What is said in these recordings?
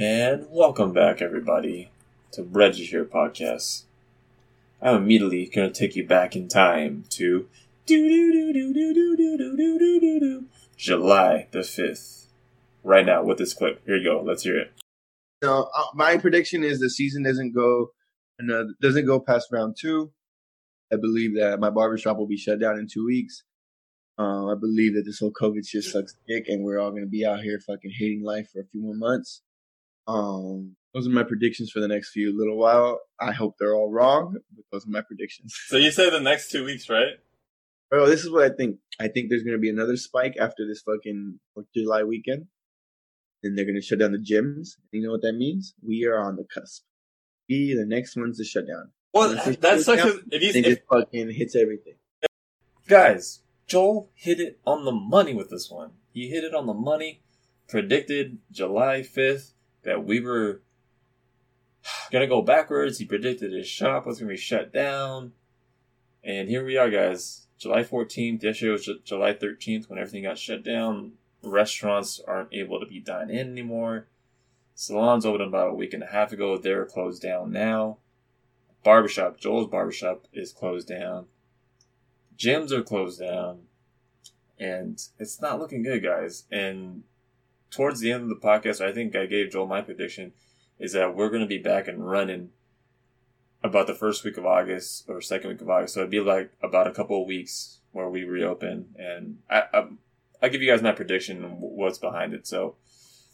And welcome back, everybody, to Reggie Here Podcast. I'm immediately going to take you back in time to July the 5th. Right now, with this clip. Here you go. Let's hear it. No, uh, my prediction is the season doesn't go uh, doesn't go past round two. I believe that my barbershop will be shut down in two weeks. Uh, I believe that this whole COVID shit sucks dick, and we're all gonna be out here fucking hating life for a few more months. Um, those are my predictions for the next few little while. I hope they're all wrong, but those are my predictions. So you say the next two weeks, right? Bro, this is what I think. I think there's gonna be another spike after this fucking July weekend. Then they're gonna shut down the gyms. You know what that means? We are on the cusp. We the next one's to shut down. Well, that's such a. If you, if, just fucking hits everything. guys, Joel hit it on the money with this one. He hit it on the money. Predicted July 5th that we were gonna go backwards. He predicted his shop was gonna be shut down. And here we are, guys. July 14th. Yesterday was Ju- July 13th when everything got shut down. Restaurants aren't able to be dined in anymore. Salons opened about a week and a half ago. They're closed down now. Barbershop, Joel's barbershop is closed down. Gyms are closed down. And it's not looking good, guys. And towards the end of the podcast, I think I gave Joel my prediction is that we're going to be back and running about the first week of August or second week of August. So it'd be like about a couple of weeks where we reopen. And I, I, I'll give you guys my prediction and what's behind it. So,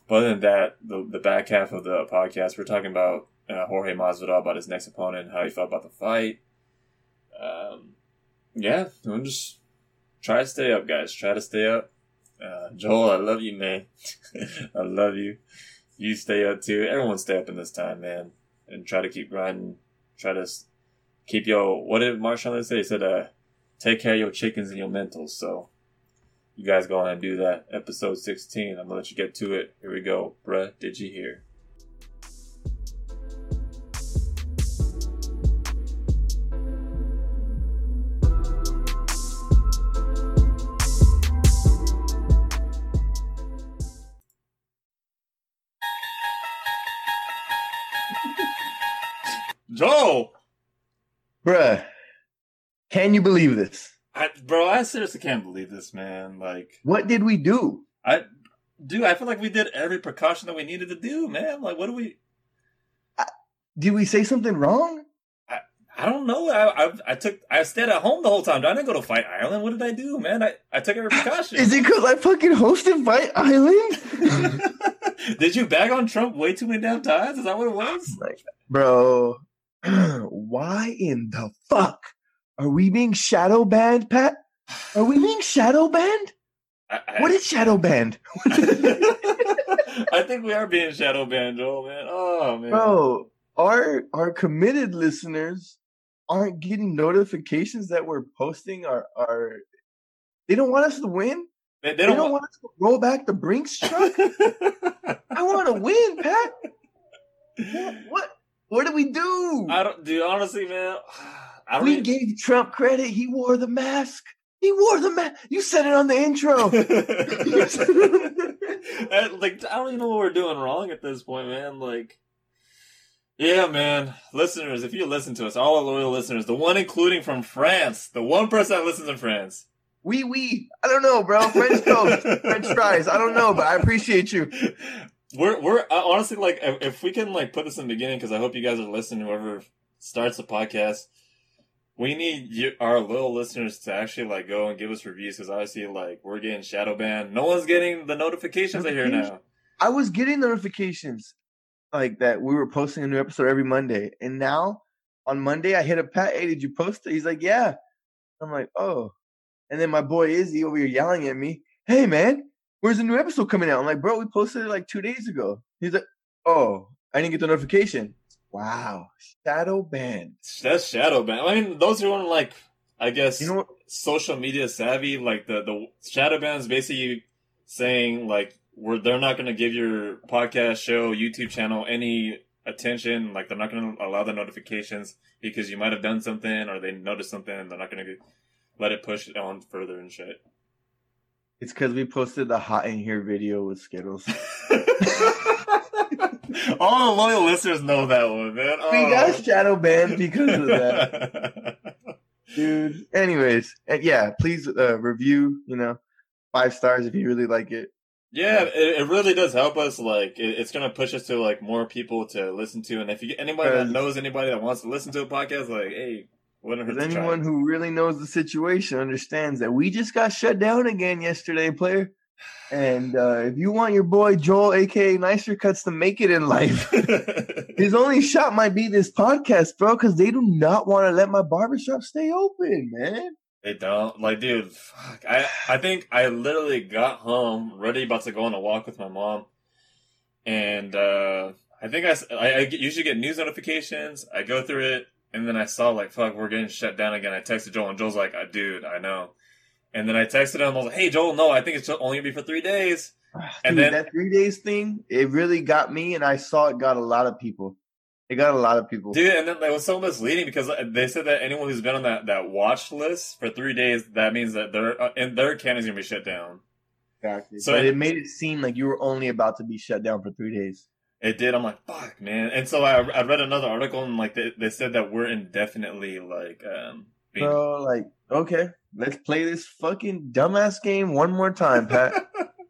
but other than that, the, the back half of the podcast, we're talking about uh, Jorge Masvidal, about his next opponent, how he felt about the fight. Um, yeah, I'm just try to stay up, guys. Try to stay up. Uh, Joel, I love you, man. I love you. You stay up too. Everyone stay up in this time, man, and try to keep grinding. Try to keep your. What did Marshawn say? He said, "Uh, take care of your chickens and your mentals." So, you guys go on and do that. Episode 16. I'm gonna let you get to it. Here we go, bruh. Did you hear? Can you believe this? I, bro, I seriously can't believe this, man. Like, What did we do? I, dude, I feel like we did every precaution that we needed to do, man. Like, what do we? Did we say something wrong? I don't know. I, I, I took, I stayed at home the whole time. I didn't go to Fight Island. What did I do, man? I, I took every precaution. Is it because I fucking hosted Fight Island? did you bag on Trump way too many damn times? Is that what it was? Like, Bro, why in the fuck are we being shadow banned, Pat? Are we being shadow banned? I, I, What is shadow banned? I think we are being shadow banned, Joel, man. Oh man, Bro, our our committed listeners aren't getting notifications that we're posting our our they don't want us to win. they, they They don't. don't want. us to roll back the Brinks truck. I want to win, Pat. What, what what did we do? I don't, dude. Honestly, man, I. We even- gave Trump credit. He wore the mask. He wore the mask. You said it on the intro. Like I don't even know what we're doing wrong at this point, man. Like, yeah, man. Listeners, if you listen to us, all our loyal listeners, the one including from France, the one person that listens in France. we we. I don't know, bro. French toast, French fries. I don't know, but I appreciate you. We're we're uh, honestly like if, if we can like put this in the beginning because I hope you guys are listening. Whoever starts the podcast, we need you, our little listeners to actually like go and give us reviews because obviously like we're getting shadow banned. No one's getting the notifications I hear now. I was getting notifications like that we were posting a new episode every Monday, and now on Monday I hit a Pat. Hey, did you post it? He's like, yeah. I'm like, oh. And then my boy Izzy over here yelling at me, hey man, where's the new episode coming out? I'm like, bro, we posted it like two days ago. He's like, oh, I didn't get the notification. Wow, shadow banned. That's shadow ban. I mean, those who aren't like, I guess, You know what? social media savvy, like the the shadow ban is basically saying like we're they're not going to give your podcast show YouTube channel any attention. Like they're not going to allow the notifications because you might have done something or they noticed something. and They're not going to let it push it on further and shit. It's because we posted the hot in here video with Skittles. All the loyal listeners know that one, man. Oh. We got shadow banned because of that, dude. Anyways, and yeah, please uh, review. You know, five stars if you really like it. Yeah, it, it really does help us. Like, it, it's gonna push us to like more people to listen to, and if you anybody that knows anybody that wants to listen to a podcast, like, hey, wouldn't to try. anyone who really knows the situation understands that we just got shut down again yesterday, player. And uh, if you want your boy Joel, aka Nicer Cuts, to make it in life, his only shot might be this podcast, bro. Because they do not want to let my barbershop stay open, man. They don't like, dude. Fuck. I I think I literally got home, ready, about to go on a walk with my mom, and uh I think I get- usually get news notifications. I go through it, and then I saw like, fuck, we're getting shut down again. I texted Joel, and Joel's like, uh, dude, I know. And then I texted him. I was like, hey, Joel, no, I think it's only gonna be for three days. And Dude, then- that three days thing, it really got me, and I saw it got a lot of people. It got a lot of people. Dude, and then it was so misleading because they said that anyone who's been on that, that watch list for three days, that means that their uh, and their account is gonna be shut down. Exactly. So but it- it made it seem like you were only about to be shut down for three days. It did. I'm like, fuck, man. And so I, I read another article and like they, they said that we're indefinitely like um being. Bro, like, okay, let's play this fucking dumbass game one more time, Pat.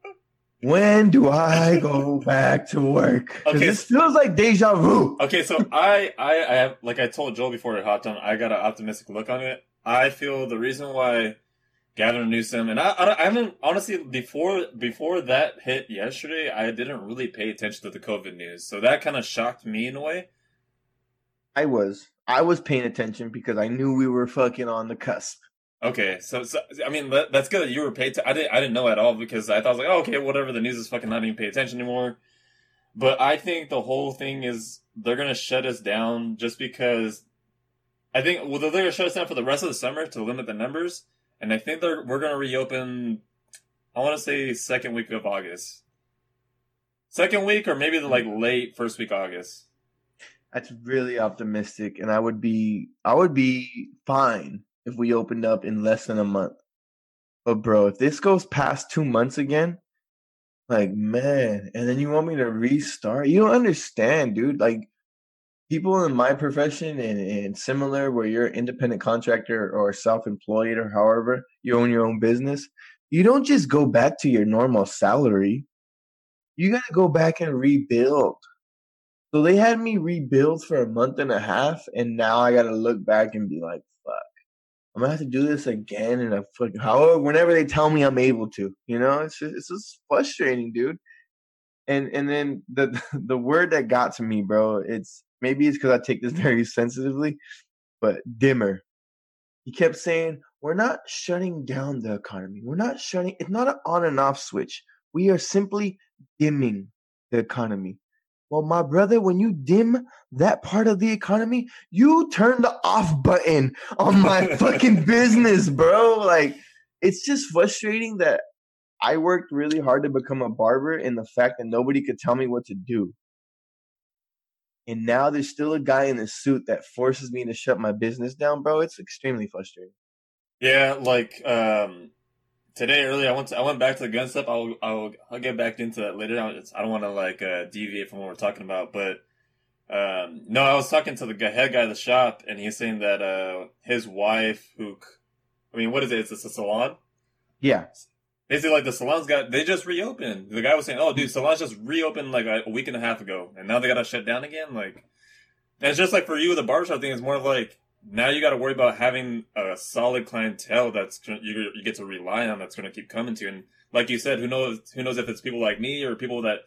when do I go back to work? Okay, this feels like deja vu. okay, so I, I I have like I told Joel before I hopped on, I got an optimistic look on it. I feel the reason why Gavin Newsom and I, I, I haven't honestly before before that hit yesterday, I didn't really pay attention to the COVID news, so that kind of shocked me in a way. I was. I was paying attention because I knew we were fucking on the cusp. Okay, so, so I mean that, that's good that you were paid. To, I didn't I didn't know at all because I thought I was like, oh, okay, whatever. The news is fucking not even pay attention anymore. But I think the whole thing is they're gonna shut us down just because. I think well they're gonna shut us down for the rest of the summer to limit the numbers, and I think they're we're gonna reopen. I want to say second week of August. Second week or maybe the like late first week August. That's really optimistic, and I would be I would be fine if we opened up in less than a month. But bro, if this goes past two months again, like man, and then you want me to restart, you don't understand, dude. Like people in my profession and, and similar, where you're an independent contractor or self-employed or however you own your own business, you don't just go back to your normal salary. You gotta go back and rebuild. So they had me rebuild for a month and a half, and now I gotta look back and be like, "Fuck, I'm gonna have to do this again." And I fucking however, whenever they tell me I'm able to, you know, it's just it's just frustrating, dude. And and then the the word that got to me, bro, it's maybe it's because I take this very sensitively, but dimmer. He kept saying, "We're not shutting down the economy. We're not shutting. It's not an on and off switch. We are simply dimming the economy." Well, my brother, when you dim that part of the economy, you turn the off button on my fucking business, bro. Like, it's just frustrating that I worked really hard to become a barber and the fact that nobody could tell me what to do. And now there's still a guy in a suit that forces me to shut my business down, bro. It's extremely frustrating. Yeah, like um today early I went to, I went back to the gun stuff. I'll I'll I'll get back into that later. I don't, I don't want to like uh, deviate from what we're talking about, but um no, I was talking to the head guy of the shop, and he's saying that uh his wife, who, I mean, what is it? It's, a salon. Yeah. Basically, like the salons got they just reopened. The guy was saying, "Oh, dude, salons just reopened like a, week and a half ago, and now they got to shut down again." Like, and it's just like for you, the barbershop thing is more like now you got to worry about having a solid clientele that's you you get to rely on that's going to keep coming to you. And like you said, who knows? Who knows if it's people like me or people that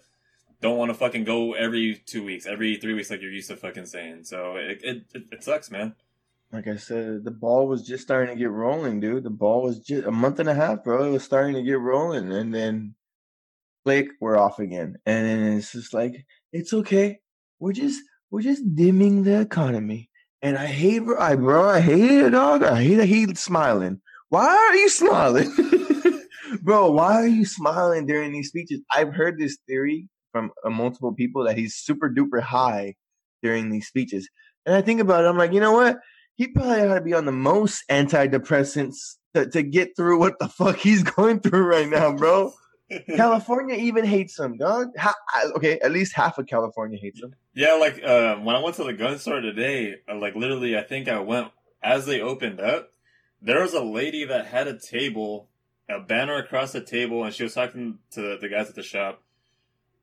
don't want to fucking go every two weeks, every three weeks, like you're used to fucking saying. So it it, it, it sucks, man. Like I said, the ball was just starting to get rolling, dude. The ball was just a month and a half, bro. It was starting to get rolling, and then click, we're off again. And then it's just like, it's okay. We're just we're just dimming the economy. And I hate, bro. I bro, I hate it, dog. I hate that he's smiling. Why are you smiling, bro? Why are you smiling during these speeches? I've heard this theory from uh, multiple people that he's super duper high during these speeches. And I think about it, I'm like, you know what? He probably ought to be on the most antidepressants to, to get through what the fuck he's going through right now, bro. California even hates him, dog. Okay, at least half of California hates him. Yeah, like uh, when I went to the gun store today, uh, like literally, I think I went as they opened up. There was a lady that had a table, a banner across the table, and she was talking to the guys at the shop.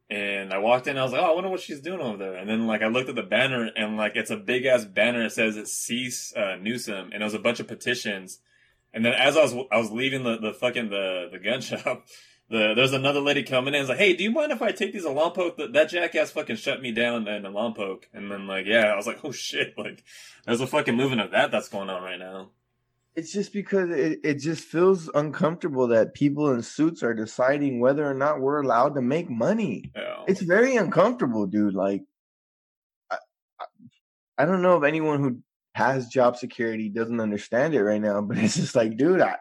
And I walked in, I was like, "Oh, I wonder what she's doing over there." And then, like, I looked at the banner, and like, it's a big ass banner. It says "It cease uh, Newsom," and it was a bunch of petitions. And then, as I was, I was leaving the, the fucking the the gun shop, the there's another lady coming in. It's like, "Hey, do you mind if I take these Lompoc? That, that jackass fucking shut me down in Lompoc." And then, like, yeah, I was like, "Oh shit!" Like, there's a fucking movement of that that's going on right now. It's just because it, it just feels uncomfortable that people in suits are deciding whether or not we're allowed to make money. Yeah. It's very uncomfortable, dude. Like, I, I, I don't know if anyone who has job security doesn't understand it right now, but it's just like, dude, I,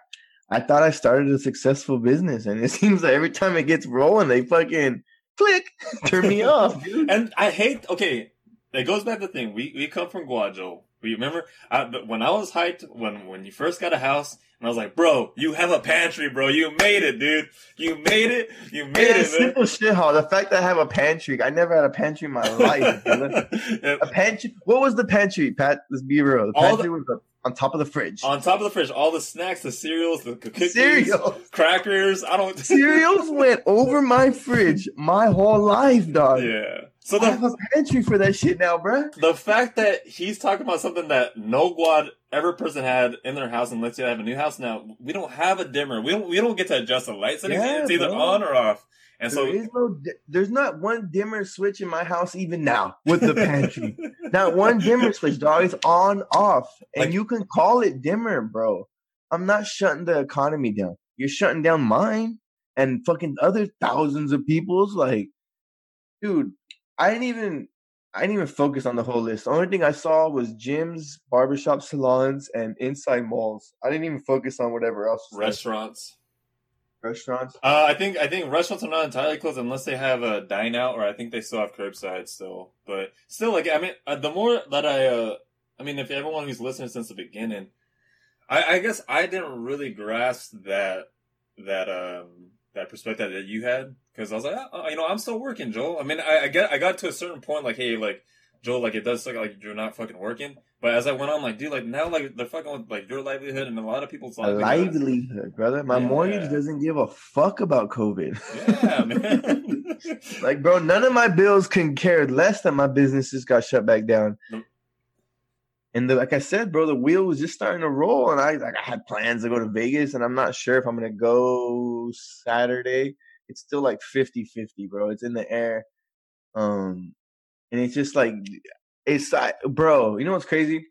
I thought I started a successful business, and it seems like every time it gets rolling, they fucking click, turn me off, dude. And I hate. Okay, it goes back to the thing. We we come from Guajo. We remember I, when I was hyped when when you first got a house, and I was like, "Bro, you have a pantry, bro. You made it, dude. You made it. You made Yeah, it, man." simple shit, huh? The fact that I have a pantry, I never had a pantry in my life. Yeah, a pantry. What was the pantry, Pat? Let's be real. The All the- pantry was the, on top of the fridge. On top of the fridge, all the snacks, the cereals, the cookies, Cereal. crackers. I don't. Cereals went over my fridge my whole life, dog. yeah. So I have a pantry for that shit now, bruh. the fact that he's talking about something that no Guad ever person had in their house, and let's say they have a new house now, we don't have a dimmer. We don't. We don't get to adjust the lights. Yeah, it's either bro. on or off. And so there is no, there's not one dimmer switch in my house even now with the pantry. not one dimmer switch, dog. It's on, off, and Like- you can call it dimmer, bro. I'm not shutting the economy down. You're shutting down mine and fucking other thousands of people's. Like, dude, I didn't even, I didn't even focus on the whole list. The only thing I saw was gyms, barbershop salons, and inside malls. I didn't even focus on whatever else. restaurants. Restaurants. Uh, I think I think restaurants are not entirely closed unless they have a dine out, or I think they still have curbside still. But still, like I mean, uh, the more that I, uh, I mean, if everyone who's listening since the beginning, I, I guess I didn't really grasp that that um that perspective that you had because I was like, oh, you know, I'm still working, Joel. I mean, I, I get I got to a certain point, like, hey, like Joel, like it does look like you're not fucking working. But as I went on, like, dude, like now, like they're fucking with like your livelihood and a lot of people's livelihood. livelihood, brother. My Yeah. mortgage doesn't give a fuck about COVID. Yeah, man. like, bro, none of my bills can care less that my businesses got shut back down. And the, like I said, bro, the wheel was just starting to roll, and I like I had plans to go to Vegas, and I'm not sure if I'm gonna go Saturday. It's still like 50-50, bro. It's in the air. Um, and it's just like it's I- bro. You know what's crazy?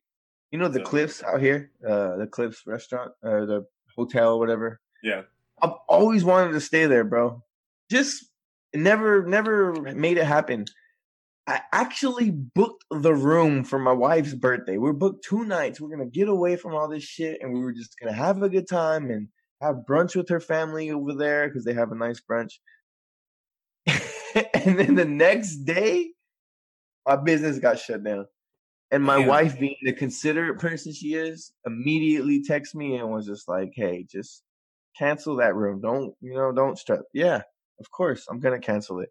You know the Yeah. Cliffs out here, uh, the Cliffs restaurant or the hotel, whatever. yeah. I've always wanted to stay there, bro. Just never, never made it happen. I actually booked the room for my wife's birthday. We are booked two nights. We're gonna get away from all this shit, and we were just gonna have a good time and have brunch with her family over there because they have a nice brunch. and then the next day, my business got shut down. And my Damn. wife, being the considerate person she is, immediately texted me and was just like, "Hey, just cancel that room. Don't you know? Don't stress. Yeah, of course, I'm gonna cancel it.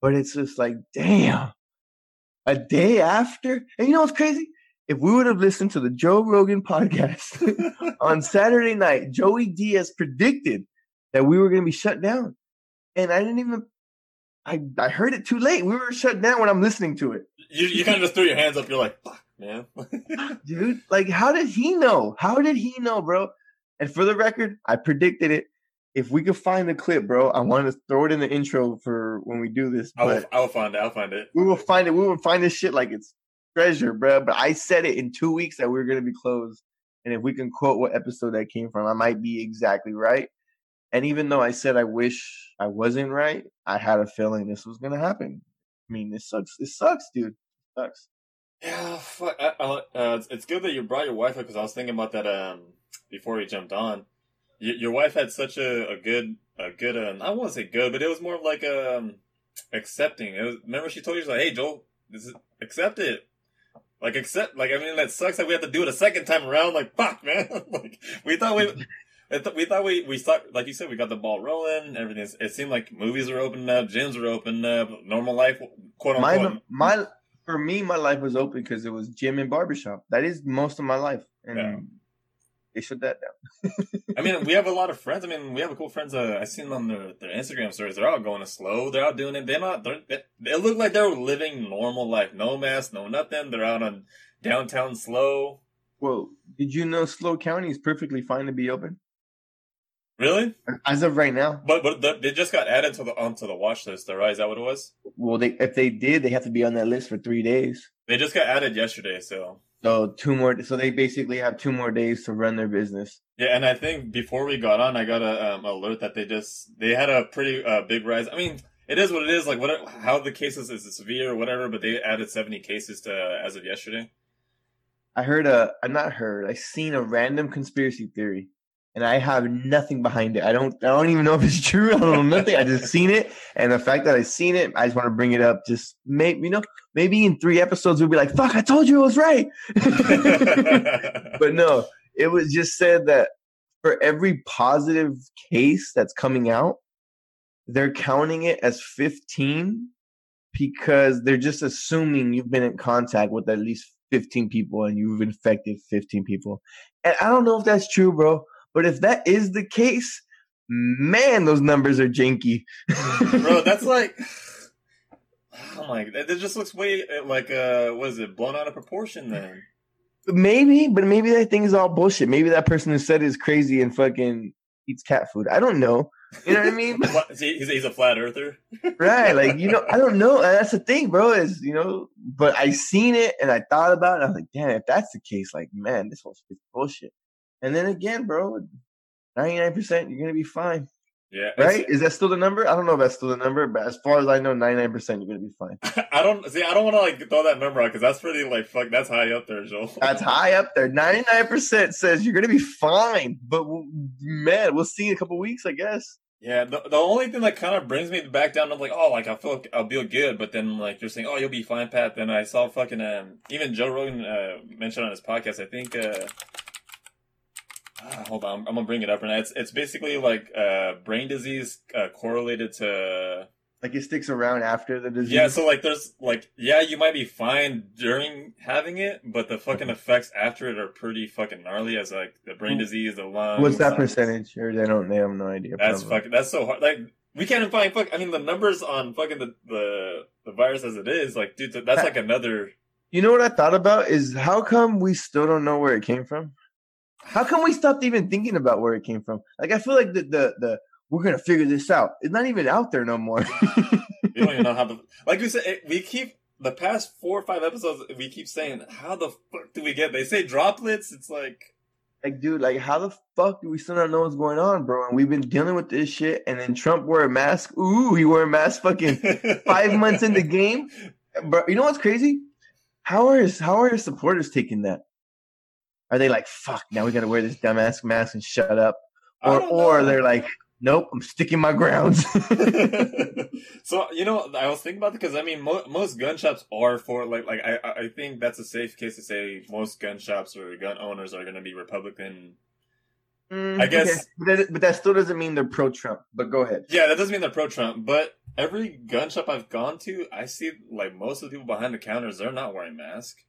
But it's just like, damn, a day after. And you know what's crazy? If we would have listened to the Joe Rogan podcast on Saturday night, Joey Diaz predicted that we were gonna be shut down, and I didn't even. I I heard it too late. We were shut down when I'm listening to it, You you kind of just threw your hands up. You're like, fuck, man. dude. Like, how did he know? How did he know, bro? And for the record, I predicted it. If we could find the clip, bro, I want to throw it in the intro for when we do this. I will, I will find it. I'll find it. we will find it. We will find this shit like it's treasure, bro. But I said it in two weeks that we are gonna be closed, and if we can quote what episode that came from, I might be exactly right. And even though I said I wish I wasn't right, I had a feeling this was gonna happen. I mean, this sucks. It sucks, dude. It sucks. Yeah, fuck. I, I, uh, it's, good that you brought your wife up because I was thinking about that um before we jumped on. Y- your wife had such a, a good a good um, I won't say good, but it was more like um accepting. It was, remember she told you she's like, "Hey, Joel, this is accept it." Like accept, like I mean that sucks that we have to do it a second time around. Like fuck, man. like we thought we th- we thought we we thought like you said we got the ball rolling. Everything. It seemed like movies were opening up, gyms were opening up, normal life, quote unquote. my for me, my life was open because it was gym and barbershop. That is most of my life, and Yeah. they shut that down. I mean, we have a lot of friends. I mean, we have a cool friends. Uh, I seen on their, their Instagram stories. They're all going to SLO. They're out doing it. They're not. They're, they, they look like they're living normal life. No mask, no nothing. They're out on downtown SLO. Well, did you know SLO County is perfectly fine to be open Really? as of right now? But but the, they just got added to the onto the watch list. Though, right? Is that what it was? Well, they if they did, they have to be on that list for three days. They just got added yesterday. So So two more. So they basically have two more days to run their business. yeah, and I think before we got on, I got a um, alert that they just they had a pretty uh, big rise. I mean. It is what it is. Like what? How the cases is severe or whatever, but they added seventy cases to uh, as of yesterday. I heard a. I not heard. I seen a random conspiracy theory, and I have nothing behind it. I don't. I don't even know if it's true. I don't know nothing. I just seen it, and the fact that I seen it, I just want to bring it up. Just maybe you know, maybe in three episodes we'll be like, "Fuck, I told you it was right." but no, it was just said that for every positive case that's coming out, they're counting it as 15 because they're just assuming you've been in contact with at least 15 people and you've infected 15 people. And I don't know if that's true, bro, but if that is the case, man, those numbers are janky. bro that's like oh my that just looks way uh, like uh what is it blown out of proportion then maybe, but maybe that thing is all bullshit. Maybe that person who said is crazy and fucking eats cat food. I don't know. You know what I mean? He's, he's a flat earther right like you know i don't know that's the thing bro is you know but i seen it and i thought about it i was like damn if that's the case like man this was bullshit and then again bro 99% you're gonna be fine yeah right? Is that still the number? I don't know if that's still the number but as far as i know 99% you're gonna be fine. I don't see i don't want to like throw that number out because that's pretty like fuck that's high up there joel. That's high up there. 99% says you're gonna be fine but man we'll see in a couple weeks i guess. Yeah the, the only thing that kind of brings me back down i'm like oh like i feel i'll feel good but then like you're saying oh you'll be fine pat. Then i saw fucking um even joe rogan uh mentioned on his podcast i think uh ah, hold on, I'm gonna bring it up right now. It's it's basically like uh, brain disease uh, correlated to like it sticks around after the disease Yeah, so like there's like yeah, you might be fine during having it, but the fucking effects after it are pretty fucking gnarly as like the brain disease, the lungs. what's that percentage or they don't they have no idea That's probably. fucking that's so hard. Like we can't even find fuck I mean the numbers on fucking the the, the virus as it is, like dude that's like another You know what I thought about is how come we still don't know where it came from? How come we stopped even thinking about where it came from? Like I feel like the the, the we're gonna figure this out. It's not even out there no more. we don't even know how to like we said it, we keep the past four or five episodes we keep saying how the fuck do we get they say droplets it's like like, dude, like how the fuck do we still not know what's going on, bro? And we've been dealing with this shit, and then Trump wore a mask. Ooh, he wore a mask fucking five months in the game. But you know what's crazy? How are his how are his supporters taking that? Are they like, fuck, now we gotta wear this dumbass mask and shut up? Or or they're like, nope, I'm sticking my grounds. so you know, I was thinking about it because I mean, mo- most gun shops are for like, like I, I- I think that's a safe case to say most gun shops or gun owners are going to be Republican. Mm, I guess- okay. but, that, but that still doesn't mean they're pro Trump. But go ahead. Yeah, that doesn't mean they're pro Trump, but every gun shop I've gone to, I see like most of the people behind the counters, they're not wearing masks.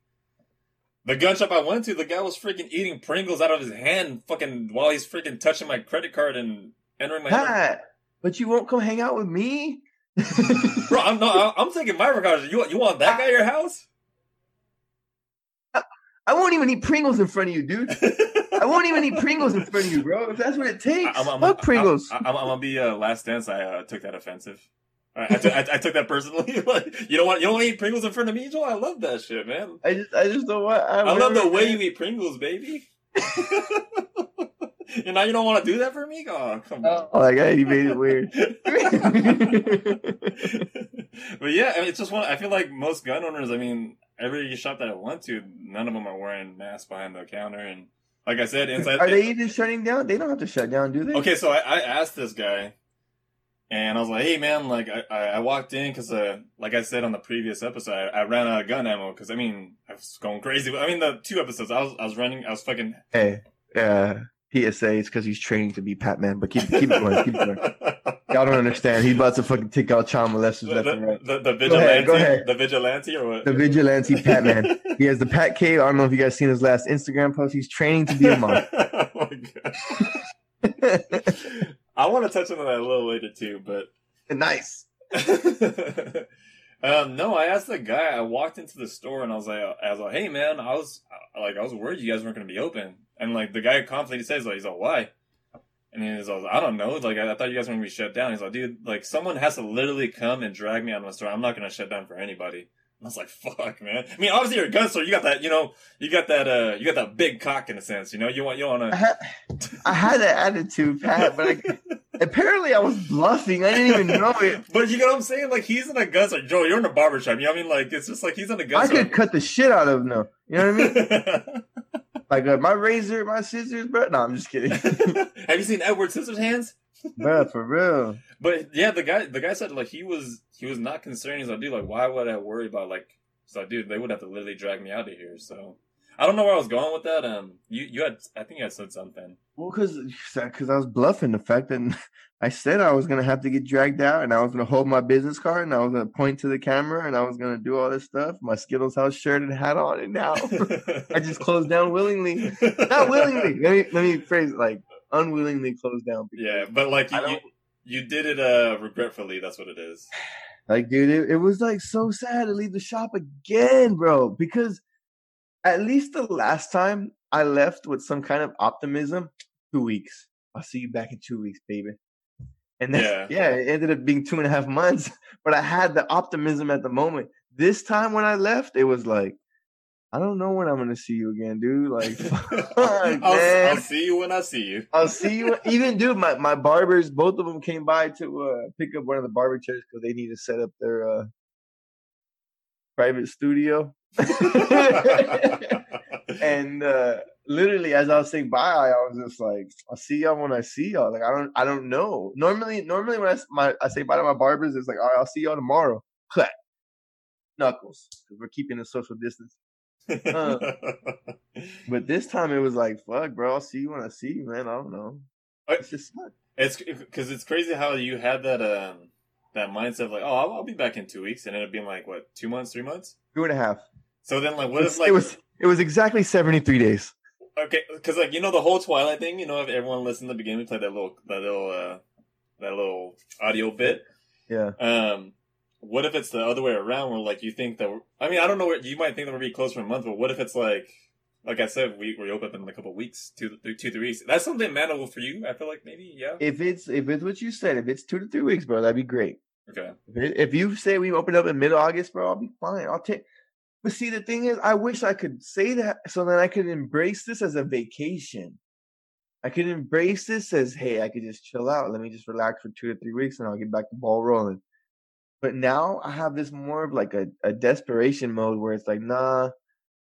The gun shop I went to, the guy was freaking eating Pringles out of his hand, fucking while he's freaking touching my credit card and entering my. Pat, but you won't come hang out with me. Bro, I'm no, I'm taking my precautions. You you want that guy at your house? I won't even eat Pringles in front of you, dude. I won't even eat Pringles in front of you, bro. If that's what it takes, I'm, I'm, fuck Pringles. I'm, I'm, I'm gonna be uh, last dance. I uh, took that offensive. I, I, took, I, I took that personally. like, you don't want you don't eat Pringles in front of me, Joel. I love that shit, man. I just, I just don't want. I, I love the way man. you eat Pringles, baby. and now you don't want to do that for me? Oh, come on. Oh, like you made it weird. but yeah, I mean, it's just one. I feel like most gun owners. I mean, every shop that I went to, none of them are wearing masks behind the counter. And like I said, inside. Are they even shutting down? They don't have to shut down, do they? Okay, so I, I asked this guy, and I was like, "Hey, man, like I, I I walked in because, uh, like I said on the previous episode, I, I ran out of gun ammo because I mean I was going crazy. I mean the two episodes I was I was running, I was fucking Hey, yeah. PSA. It's because he's training to be Batman. But keep keep it going. Keep it going. Y'all don't understand. He's about to fucking take out child molesters the, left and right. the, the, the Go ahead, vigilante, go ahead. the vigilante, or what? The vigilante Batman. He has the Pat Cave. I don't know if you guys seen his last Instagram post. He's training to be a monk. oh my god! I want to touch on that a little later too, but nice. um, no, I asked the guy. I walked into the store and I was like, I was like, hey man, I was like, I was worried you guys weren't going to be open. And like the guy confidently says, like, he's like, why? And he's like, I don't know. Like, I, I thought you guys were going to be shut down. He's like, dude, like someone has to literally come and drag me out of the store. I'm not going to shut down for anybody. I was like, fuck, man. I mean, obviously you're a gun store. You got that, you know, you got that, uh, you got that big cock in a sense. You know, you want, you want I to. had, I had that attitude, Pat, but I, apparently I was bluffing. I didn't even know it. But you know what I'm saying? Like he's in a gun store. Joe, you're in a barber shop. You know what I mean? Like it's just like he's in a gun I could cut the shit out of him, though. You know what I mean? Like uh, my razor, my scissors, bro. No, I'm just kidding, Have you seen Edward Scissorhands? bro. For real. But yeah, the guy the guy said like he was he was not concerned. He's like, dude, like why would I worry about like so dude, they would have to literally drag me out of here. So I don't know where I was going with that. Um you you had I think you had said something. Well, because because I was bluffing the fact that I said I was gonna have to get dragged out, and I was gonna hold my business card, and I was gonna point to the camera, and I was gonna do all this stuff. My Skittles house shirt and hat on, and now I just closed down willingly. Not willingly. Let me let me phrase it like unwillingly closed down. Yeah, but like you, you you did it uh regretfully, that's what it is. Like, dude, it, it was like so sad to leave the shop again, bro. Because at least the last time I left with some kind of optimism, two weeks. I'll see you back in two weeks, baby. And then, Yeah. yeah, it ended up being two and a half months. But I had the optimism at the moment. This time when I left, it was like, I don't know when I'm gonna see you again, dude. Like, fuck, I'll, man. I'll see you when I see you. I'll see you. Even dude, my, my barbers, both of them came by to uh, pick up one of the barber chairs because they need to set up their uh, private studio. and uh, literally, as I was saying bye, I was just like, "I'll see y'all when I see y'all." Like I don't, I don't know. Normally, normally when I my I say bye to my barbers, it's like, "All right, I'll see y'all tomorrow." Clap, knuckles, because we're keeping a social distance. Uh. But this time it was like, "Fuck, bro, I'll see you when I see you, man." I don't know. It's just sucks. It's because it's crazy how you had that um that mindset of like, oh, I'll, I'll be back in two weeks, and ended up being like what, two months, three months. two and a half. So then, like, what It's- if like it was it was exactly seventy three days. okay, because like you know the whole Twilight thing, you know, if everyone listened to the beginning, we played that little that little uh that little audio bit. Yeah. Um, what if it's the other way around, where like you think that we're, I mean, I don't know where you might think that we're be closed for a month, but what if it's like like I said, we we open up in a couple of weeks, two two two three weeks. That's something manageable for you. I feel like maybe yeah. If it's if it's what you said, if it's two to three weeks, bro, that'd be great. Okay. If, it, if you say we open up in mid August, bro, I'll be fine. I'll take. But see, the thing is, I wish I could say that so that I could embrace this as a vacation. I could embrace this as, hey, I could just chill out. Let me just relax for two to three weeks, and I'll get back the ball rolling. But now I have this more of like a, a desperation mode where it's like, nah,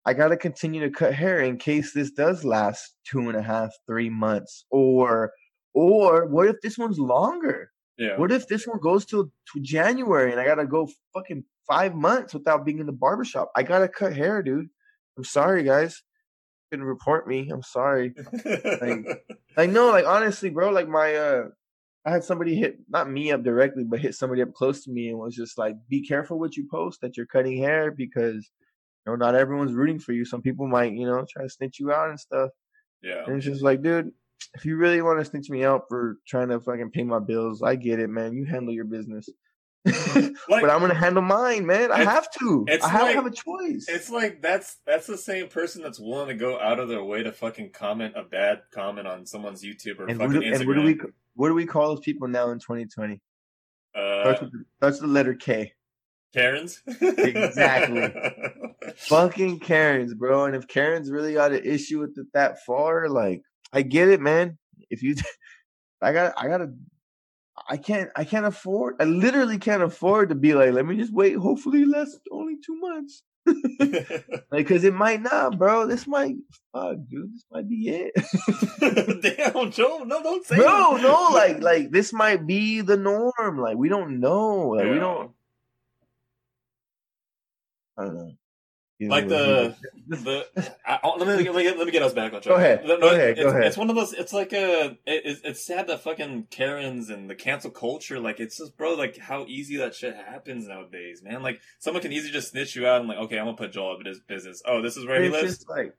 I gotta continue to cut hair in case this does last two and a half, three months, or or what if this one's longer? Yeah. What if this one goes till to January and I gotta go fucking five months without being in the barbershop? I gotta cut hair, dude. I'm sorry, guys. Couldn't report me. I'm sorry. Like no, like honestly, bro. Like my uh, I had somebody hit not me up directly, but hit somebody up close to me and was just like, "Be careful what you post that you're cutting hair because you know not everyone's rooting for you. Some people might you know try to snitch you out and stuff." yeah. And it's just like, dude, if you really want to snitch me out for trying to fucking pay my bills, I get it, man. You handle your business. Like, but I'm gonna handle mine, man. I have to. I have like- have a choice. It's like that's that's the same person that's willing to go out of their way to fucking comment a bad comment on someone's YouTube or and fucking do, Instagram. and what do we what do we call those people now in 2020? uh, with, the- starts the letter K. Karens. Exactly. Fucking Karens, bro. And if Karens really got an issue with it that far, like I get it, man. If you, I got, I gotta, I can't, I can't afford. I literally can't afford to be like, let me just wait. Hopefully, it lasts only two months. Like, cause it might not, bro. This might, fuck, dude. This might be it. Damn, Joe. No, don't say no, that. no, like, like this might be the norm. Like, we don't know. Like, we don't. I don't know. You like know, the the I, let, me, let me let me get us back on track. Go ahead, No, go ahead, it's, go ahead. It's one of those. It's like a. It, it's- sad that fucking Karens and the cancel culture. Like it's just, bro. Like how easy that shit happens nowadays, man. Like someone can easily just snitch you out and like, okay, I'm gonna put Joel up of his business. Oh, this is where he it's lives. just like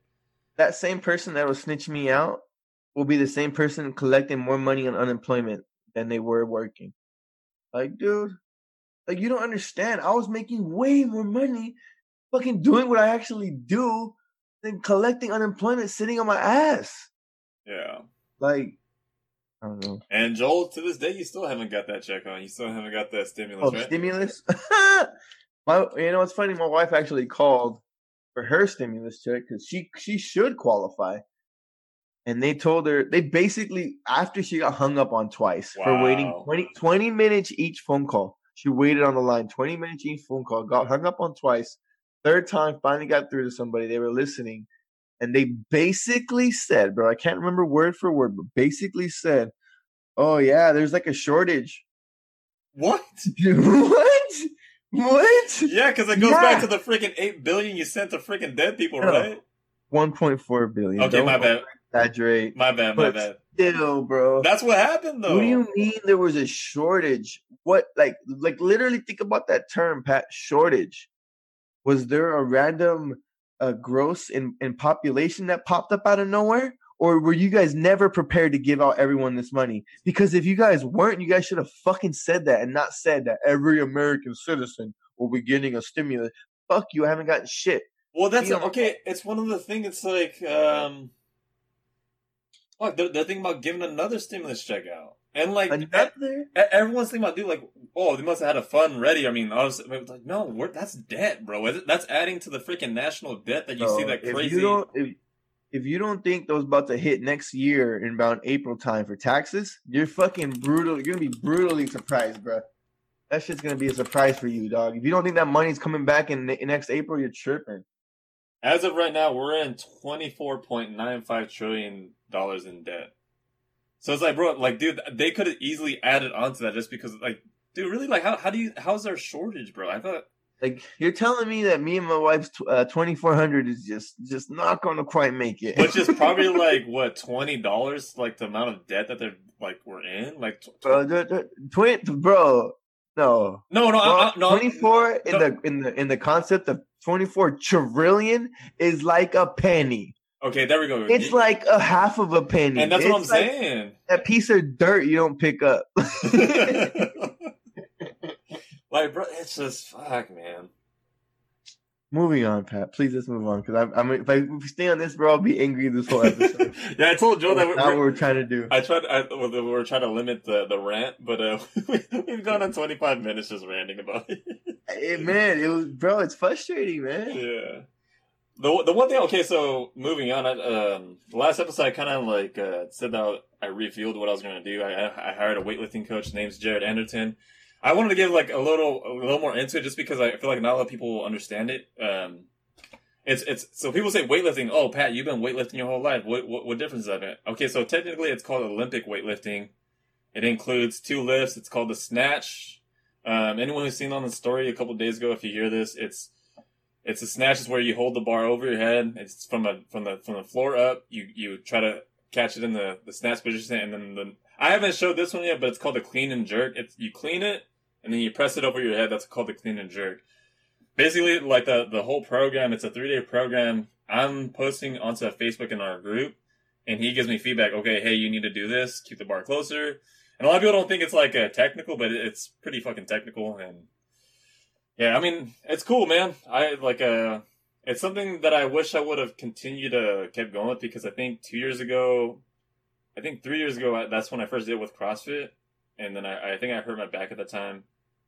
that same person that will snitch me out will be the same person collecting more money on unemployment than they were working. Like, dude, like you don't understand. I was making way more money fucking doing what I actually do than collecting unemployment sitting on my ass. Yeah. Like, I don't know. And Joel, to this day, you still haven't got that check on. You still haven't got that stimulus, Oh, right? stimulus. my, you know, it's funny. My wife actually called for her stimulus check because she she should qualify, and they told her they basically after she got hung up on twice for waiting Wow. 20, 20 minutes each phone call. She waited on the line twenty minutes each phone call. Got hung up on twice. Third time, finally got through to somebody. They were listening, and they basically said, "Bro, I can't remember word for word, but basically said." Oh yeah, there's like a shortage. what? what? What? Yeah, because it goes back to the freaking eight billion you sent to freaking dead people, No. right? One point four billion. Okay, Don't my bad. Exaggerate. My bad. My bad. Still, bro. That's what happened, though. What do you mean there was a shortage? What like like literally think about that term, Pat. Shortage. Was there a random uh, gross in, in population that popped up out of nowhere? Or were you guys never prepared to give out everyone this money? Because if you guys weren't, you guys should have fucking said that and not said that every American citizen will be getting a stimulus. Fuck you, I haven't gotten shit. Well, that's okay. It's one of the things. It's like, um, what they're, they're thinking about giving another stimulus check out, and like Another everyone's thinking about, dude, like, oh, they must have had a fund ready. I mean, I was like, no, that's debt, bro. That's adding to the freaking national debt that you see that If crazy. you don't, if, if you don't think those about to hit next year in about April time for taxes, you're fucking brutal. You're gonna be brutally surprised, bro. That shit's gonna be a surprise for you, dog. If you don't think that money's coming back in, in next April, you're tripping. As of right now, we're in twenty four point nine five trillion dollars in debt. So it's like, bro, like, dude, they could have easily added onto that just because, like, dude, really, like, how how do you how's there a shortage, bro? I thought Like you're telling me that me and my wife's uh, twenty four hundred is just just not gonna quite make it. which is probably like what twenty dollars, like the amount of debt that they're like we're in, like tw- bro, the, the, twin, bro. No, no, no, I, I, no, twenty four in the in the in the concept of twenty four trillion is like a penny. Okay, there we go. It's like a half of a penny. and that's what I'm like saying. That piece of dirt you don't pick up. like, bro, it's just fuck, man. Moving on, Pat. Please let's move on because I'm, I'm if, I, if we stay on this, bro, I'll be angry this whole episode. yeah, I told Joe that That's not what we're, we're trying to do. I tried. I, we we're trying to limit the, the rant, but uh, we've gone on 25 minutes just ranting about it. Hey, man, it was, bro. It's frustrating, man. yeah. The the one thing. Okay, so moving on. Um, last episode, I kind of like uh, said that I revealed what I was going to do. I, I hired a weightlifting coach. His name's Jared Anderton. I wanted to give like a little a little more into it, just because I feel like not a lot of people understand it. Um, it's it's so people say weightlifting. Oh, Pat, you've been weightlifting your whole life. What what, what difference is that? Okay, so technically, it's called Olympic weightlifting. It includes two lifts. It's called the snatch. Um, anyone who's seen on the story a couple days ago, if you hear this, it's it's a snatch is where you hold the bar over your head. It's from a from the from the floor up. You you try to catch it in the the snatch position, and then the I haven't showed this one yet, but it's called the clean and jerk. It's you clean it and then you press it over your head. That's called the clean and jerk. Basically, like the the whole program, it's a three day program. I'm posting onto Facebook in our group, and he gives me feedback. Okay, hey, you need to do this. Keep the bar closer. And a lot of people don't think it's like a technical, but it's pretty fucking technical. And yeah, I mean, it's cool, man. I like uh, it's something that I wish I would have continued to kept going with because I think two years ago, I think three years ago, that's when I first did with CrossFit, and then I, I think I hurt my back at the time,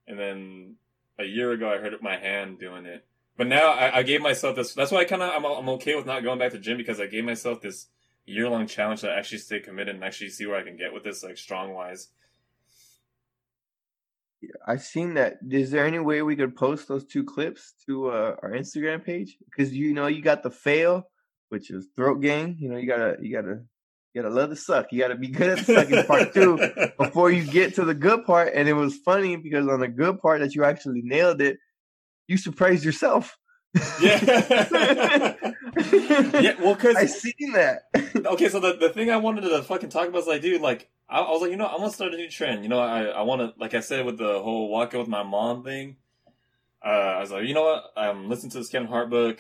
and then a year ago I hurt my hand doing it. But now I, I gave myself this. That's why I kind of I'm I'm okay with not going back to gym because I gave myself this year long challenge to actually stay committed and actually see where I can get with this like strong wise. I've seen that. Is there any way we could post those two clips to uh, our Instagram page? Because you know you got the fail, which is throat gang. You know you gotta you gotta you gotta love the suck. You gotta be good at the sucking part too before you get to the good part. And it was funny because on the good part that you actually nailed it, you surprised yourself. Yeah. yeah, well, because I seen that. okay, so the, the thing I wanted to fucking talk about is like, dude, like, I, I was like, you know, I'm gonna start a new trend. You know, I, I want to, like I said, with the whole walking with my mom thing, uh, I was like, you know what, I'm listening to this Kevin Hart book.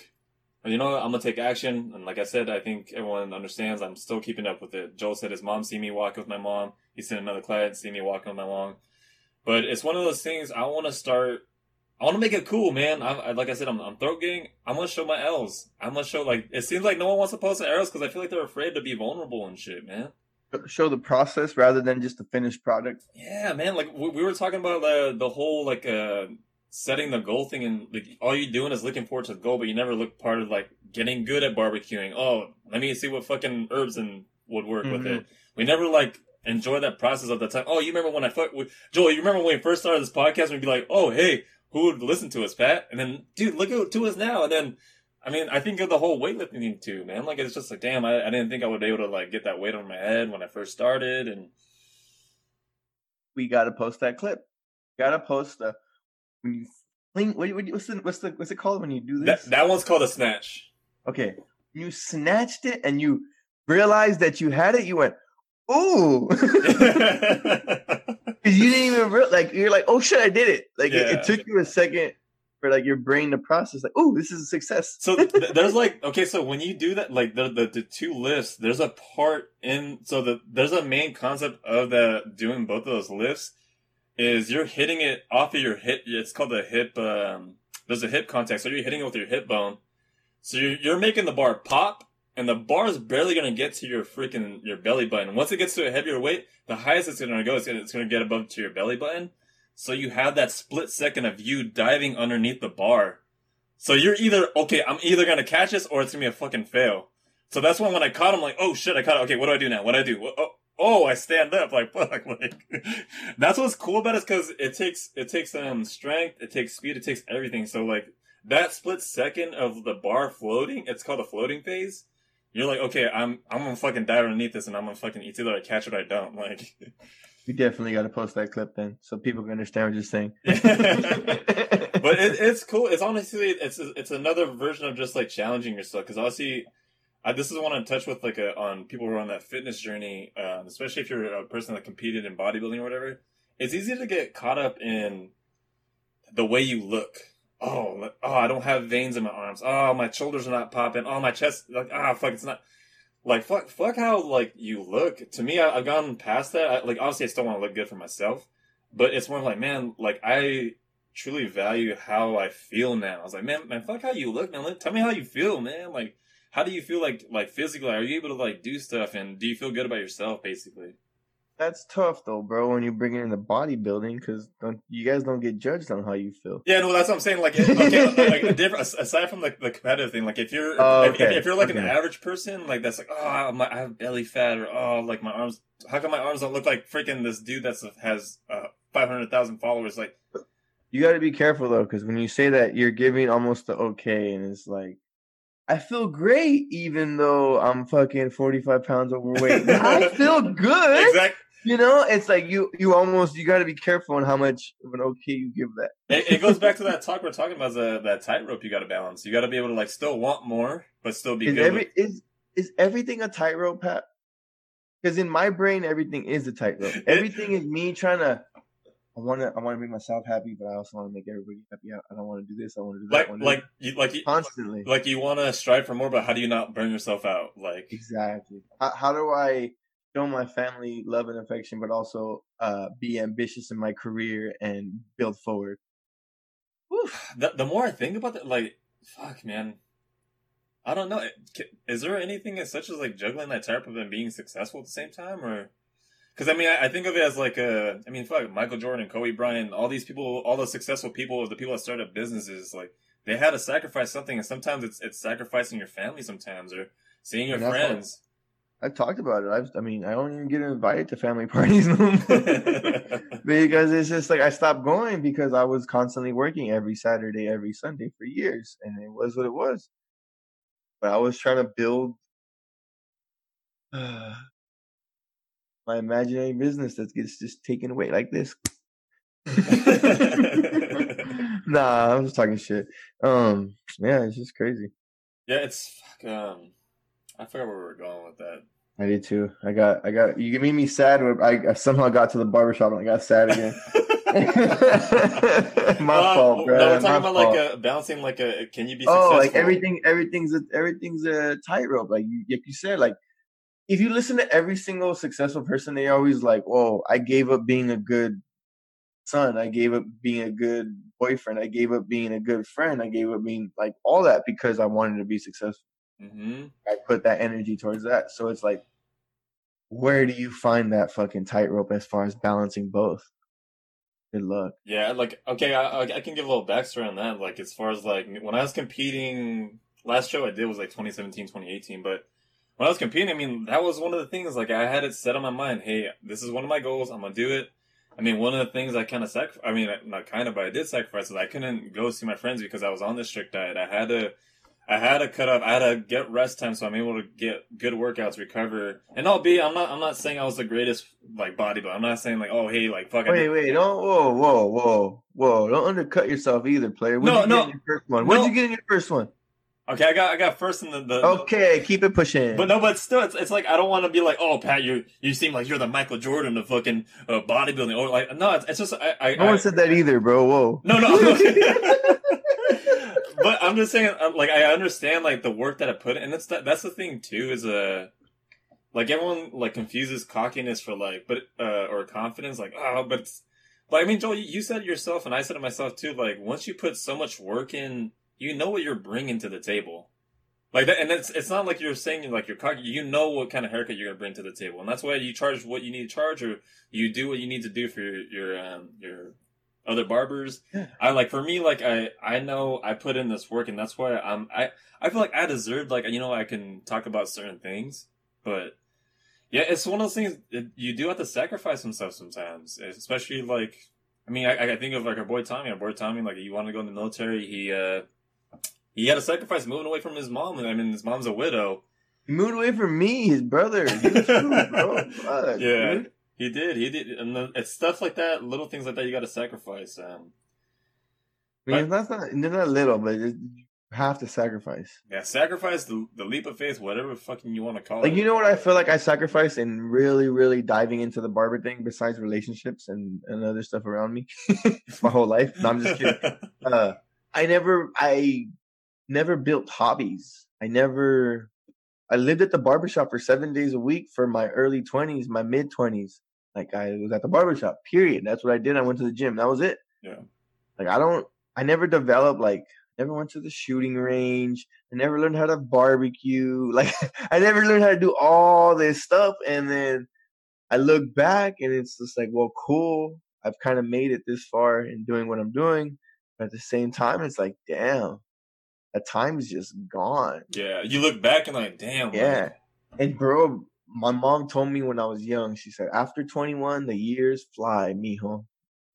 You know what, I'm gonna take action. And like I said, I think everyone understands I'm still keeping up with it. Joel said his mom see me walking with my mom. He sent another client see me walking with my mom. But it's one of those things I want to start I want to make it cool, man. I, I, like I said, I'm, I'm throat getting. I'm gonna show my L's. I'm gonna show like it seems like no one wants to post the arrows because I feel like they're afraid to be vulnerable and shit, man. Show the process rather than just the finished product. Yeah, man. Like we, we were talking about the the whole like uh setting the goal thing, and like all you're doing is looking forward to the goal, but you never look part of like getting good at barbecuing. Oh, let me see what fucking herbs and would work mm-hmm. with it. We never like enjoy that process of the time. Oh, you remember when I fuck with Joel? You remember when we first started this podcast? We'd be like, oh, hey, who would listen to us, Pat? And then, dude, look at to us now. And then, I mean, I think of the whole weightlifting thing too, man. Like, it's just like, damn, I, I didn't think I would be able to like get that weight on my head when I first started. And we got to post that clip. Got to post the when you clean. What, what's the what's the what's it called when you do this? That, that one's called a snatch. Okay, you snatched it and you realized that you had it. You went, ooh. Because you didn't even real like you're like, oh shit, I did it. Like yeah. it, it, took you a second for like your brain to process, like, oh, this is a success. so th- there's like, okay, so when you do that, like the, the the two lifts, there's a part in so the there's a main concept of the doing both of those lifts is you're hitting it off of your hip. It's called the hip. Um, there's a hip contact, so you're hitting it with your hip bone. So you're, you're making the bar pop and the bar is barely going to get to your freaking your belly button. Once it gets to a heavier weight, the highest it's going to go is it's going to get above to your belly button. So you have that split second of you diving underneath the bar. So you're either okay, I'm either going to catch this or it's going to be a fucking fail. So that's when when I caught him, like, oh shit, I caught it. Okay, what do I do now? What do I do? Oh, oh, I stand up. Like fuck, like that's what's cool about it because it takes it takes um strength, it takes speed, it takes everything. So like that split second of the bar floating, it's called a floating phase you're like, okay, I'm I'm gonna fucking dive underneath this, and I'm gonna fucking it's either I catch it or I don't. Like, we definitely got to post that clip then, so people can understand what you're saying. but it, it's cool. It's honestly it's it's another version of just like challenging yourself because obviously. I, this is one I touch with like a, on people who are on that fitness journey, um, especially if you're a person that competed in bodybuilding or whatever. It's easy to get caught up in the way you look oh, oh, I don't have veins in my arms. Oh, my shoulders are not popping. Oh, my chest, like, ah, fuck, it's not. Like, fuck, fuck how, like, you look. To me, I, have gone past that. I, like, obviously, I still want to look good for myself. But it's more like, man, like, I truly value how I feel now. I was like, man, man, fuck how you look, man. Tell me how you feel, man. Like, how do you feel like, like, physically? Are you able to, like, do stuff? And do you feel good about yourself, basically? That's tough though, bro. When you bring it the bodybuilding, because you guys don't get judged on how you feel. Yeah, no, that's what I'm saying. Like, okay, like different, aside from like the competitive thing, like if you're oh, okay. if, if, you're like okay. an average person, like that's like oh, my, I have belly fat, or oh, like my arms. How come my arms don't look like freaking this dude that has uh, five hundred thousand followers? Like, you got to be careful though, because when you say that, you're giving almost the okay, and it's like. I feel great even though I'm fucking 45 pounds overweight. I feel good. Exactly. You know, it's like you you almost you got to be careful on how much of an okay you give that. It, it goes back to that talk we're talking about the, that tightrope you got to balance. You got to be able to like still want more, but still be is good. Every, with... Is is everything a tightrope, Pat? Because in my brain, everything is a tightrope. Everything is me trying to. I want to. I want to make myself happy, but I also want to make everybody happy. I don't want to do this. I want to do that. Like, like, you, like you, constantly. Like you want to strive for more, but how do you not burn yourself out? Like exactly. How, how do I? Show my family love and affection, but also uh, be ambitious in my career and build forward. The, the more I think about it, like, fuck, man. I don't know. Is there anything as such as like juggling that type of and being successful at the same time, or? Because I mean, I, I, think of it as like a. I mean, fuck, Michael Jordan, Kobe Bryant, all these people, all the successful people, the people that started businesses, like they had to sacrifice something, and sometimes it's it's sacrificing your family, sometimes, or seeing your friends. I've talked about it. I've, I mean, I don't even get invited to family parties no more because it's just like I stopped going because I was constantly working every Saturday, every Sunday for years, and it was what it was. But I was trying to build uh, my imaginary business that gets just taken away like this. nah, I'm just talking shit. Um, yeah, it's just crazy. Yeah, it's fuck, um, I forgot where we were going with that. I did too. I got, I got. You made me sad. I, I somehow got to the barbershop and I got sad again. My Uh, fault, bro. No, we're talking My about fault. like a balancing, like a can you be oh, successful? like everything, everything's a, everything's a tightrope. Like you, like you said, like if you listen to every single successful person, they always like, "Oh, I gave up being a good son. I gave up being a good boyfriend. I gave up being a good friend. I gave up being like all that because I wanted to be successful. Hmm I put that energy towards that. So it's like, where do you find that fucking tightrope as far as balancing both? Good luck. Yeah, like okay, I, I can give a little backstory on that. Like as far as like when I was competing, last show I did was like 2017, 2018. But when I was competing, I mean that was one of the things. Like I had it set on my mind. Hey, this is one of my goals. I'm gonna do it. I mean, one of the things I kind of sac. I mean, not kind of, but I did sacrifice. Is I couldn't go see my friends because I was on this strict diet. I had to. I had to cut up. I had to get rest time, so I'm able to get good workouts, recover. And albeit, I'm not. I'm not saying I was the greatest like bodybuilder. I'm not saying like, oh, hey, like fuck. Wait, wait, don't, whoa, whoa, whoa, whoa! Don't undercut yourself either, player. What No, did you no. get in your first one? No. did you get in your first one? Okay, I got I got first in the, the Okay, keep it pushing. but no, but still, it's, it's like I don't want to be like, oh, Pat, you you seem like you're the Michael Jordan of fucking uh, bodybuilding, or like, no, it's, it's just I, I, no I one said that either, bro. Whoa. no, no, but I'm just saying, uh, like, I understand like the work that I put, in, and it's that that's the thing too is uh like everyone like confuses cockiness for like, but uh or confidence, like, oh, but but I mean, Joel, you, you said it yourself, and I said it myself too. Like, once you put so much work in, you know what you're bringing to the table. Like that, and it's it's not like you're saying like you're cocky. You know what kind of haircut you're gonna bring to the table, and that's why you charge what you need to charge, or you do what you need to do for your your um, your other barbers. Yeah. I like for me, like I I know I put in this work, and that's why I'm I I feel like I deserve like you know I can talk about certain things, but yeah, it's one of those things that you do have to sacrifice some stuff sometimes, especially like I mean I I think of like our boy Tommy, our boy Tommy, like he wanted to go in the military, he uh he had to sacrifice moving away from his mom, and I mean his mom's a widow. He moved away from me, his brother. You too, bro. Fuck, Yeah. dude. He did, he did, and the, it's stuff like that, little things like that you got to sacrifice. Um, I mean, that's not, they're not little, but you have to sacrifice. yeah, sacrifice the the leap of faith, whatever fucking you want to call Like, it. you know what I feel like I sacrificed in really, really diving into the barber thing besides relationships and, and other stuff around me my whole life? No, I'm just kidding. uh, I never, I never built hobbies. I never, I lived at the barbershop for seven days a week for my early 20s, my mid 20s. Like I was at the barbershop, period. That's what I did. I went to the gym. That was it. Yeah. Like I don't, I never developed, like, never went to the shooting range. I never learned how to barbecue. Like I never learned how to do all this stuff. And then I look back and it's just like, well, cool. I've kind of made it this far in doing what I'm doing. But at the same time, it's like, damn, that time's just gone. yeah, you look back and like, damn, like, Yeah. And bro, my mom told me when I was young, she said, after 21, the years fly, mijo.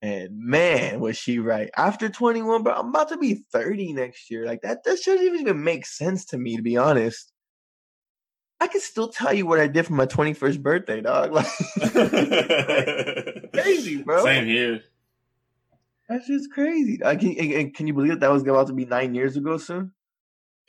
And man, was she right. After 21, bro, I'm about to be 30 next year. Like that, that shouldn't even make sense to me, to be honest. I can still tell you what I did for my 21st birthday, dog. Like crazy, bro. Same here. That's just crazy. I can, can you believe it? That was about to be nine years ago soon.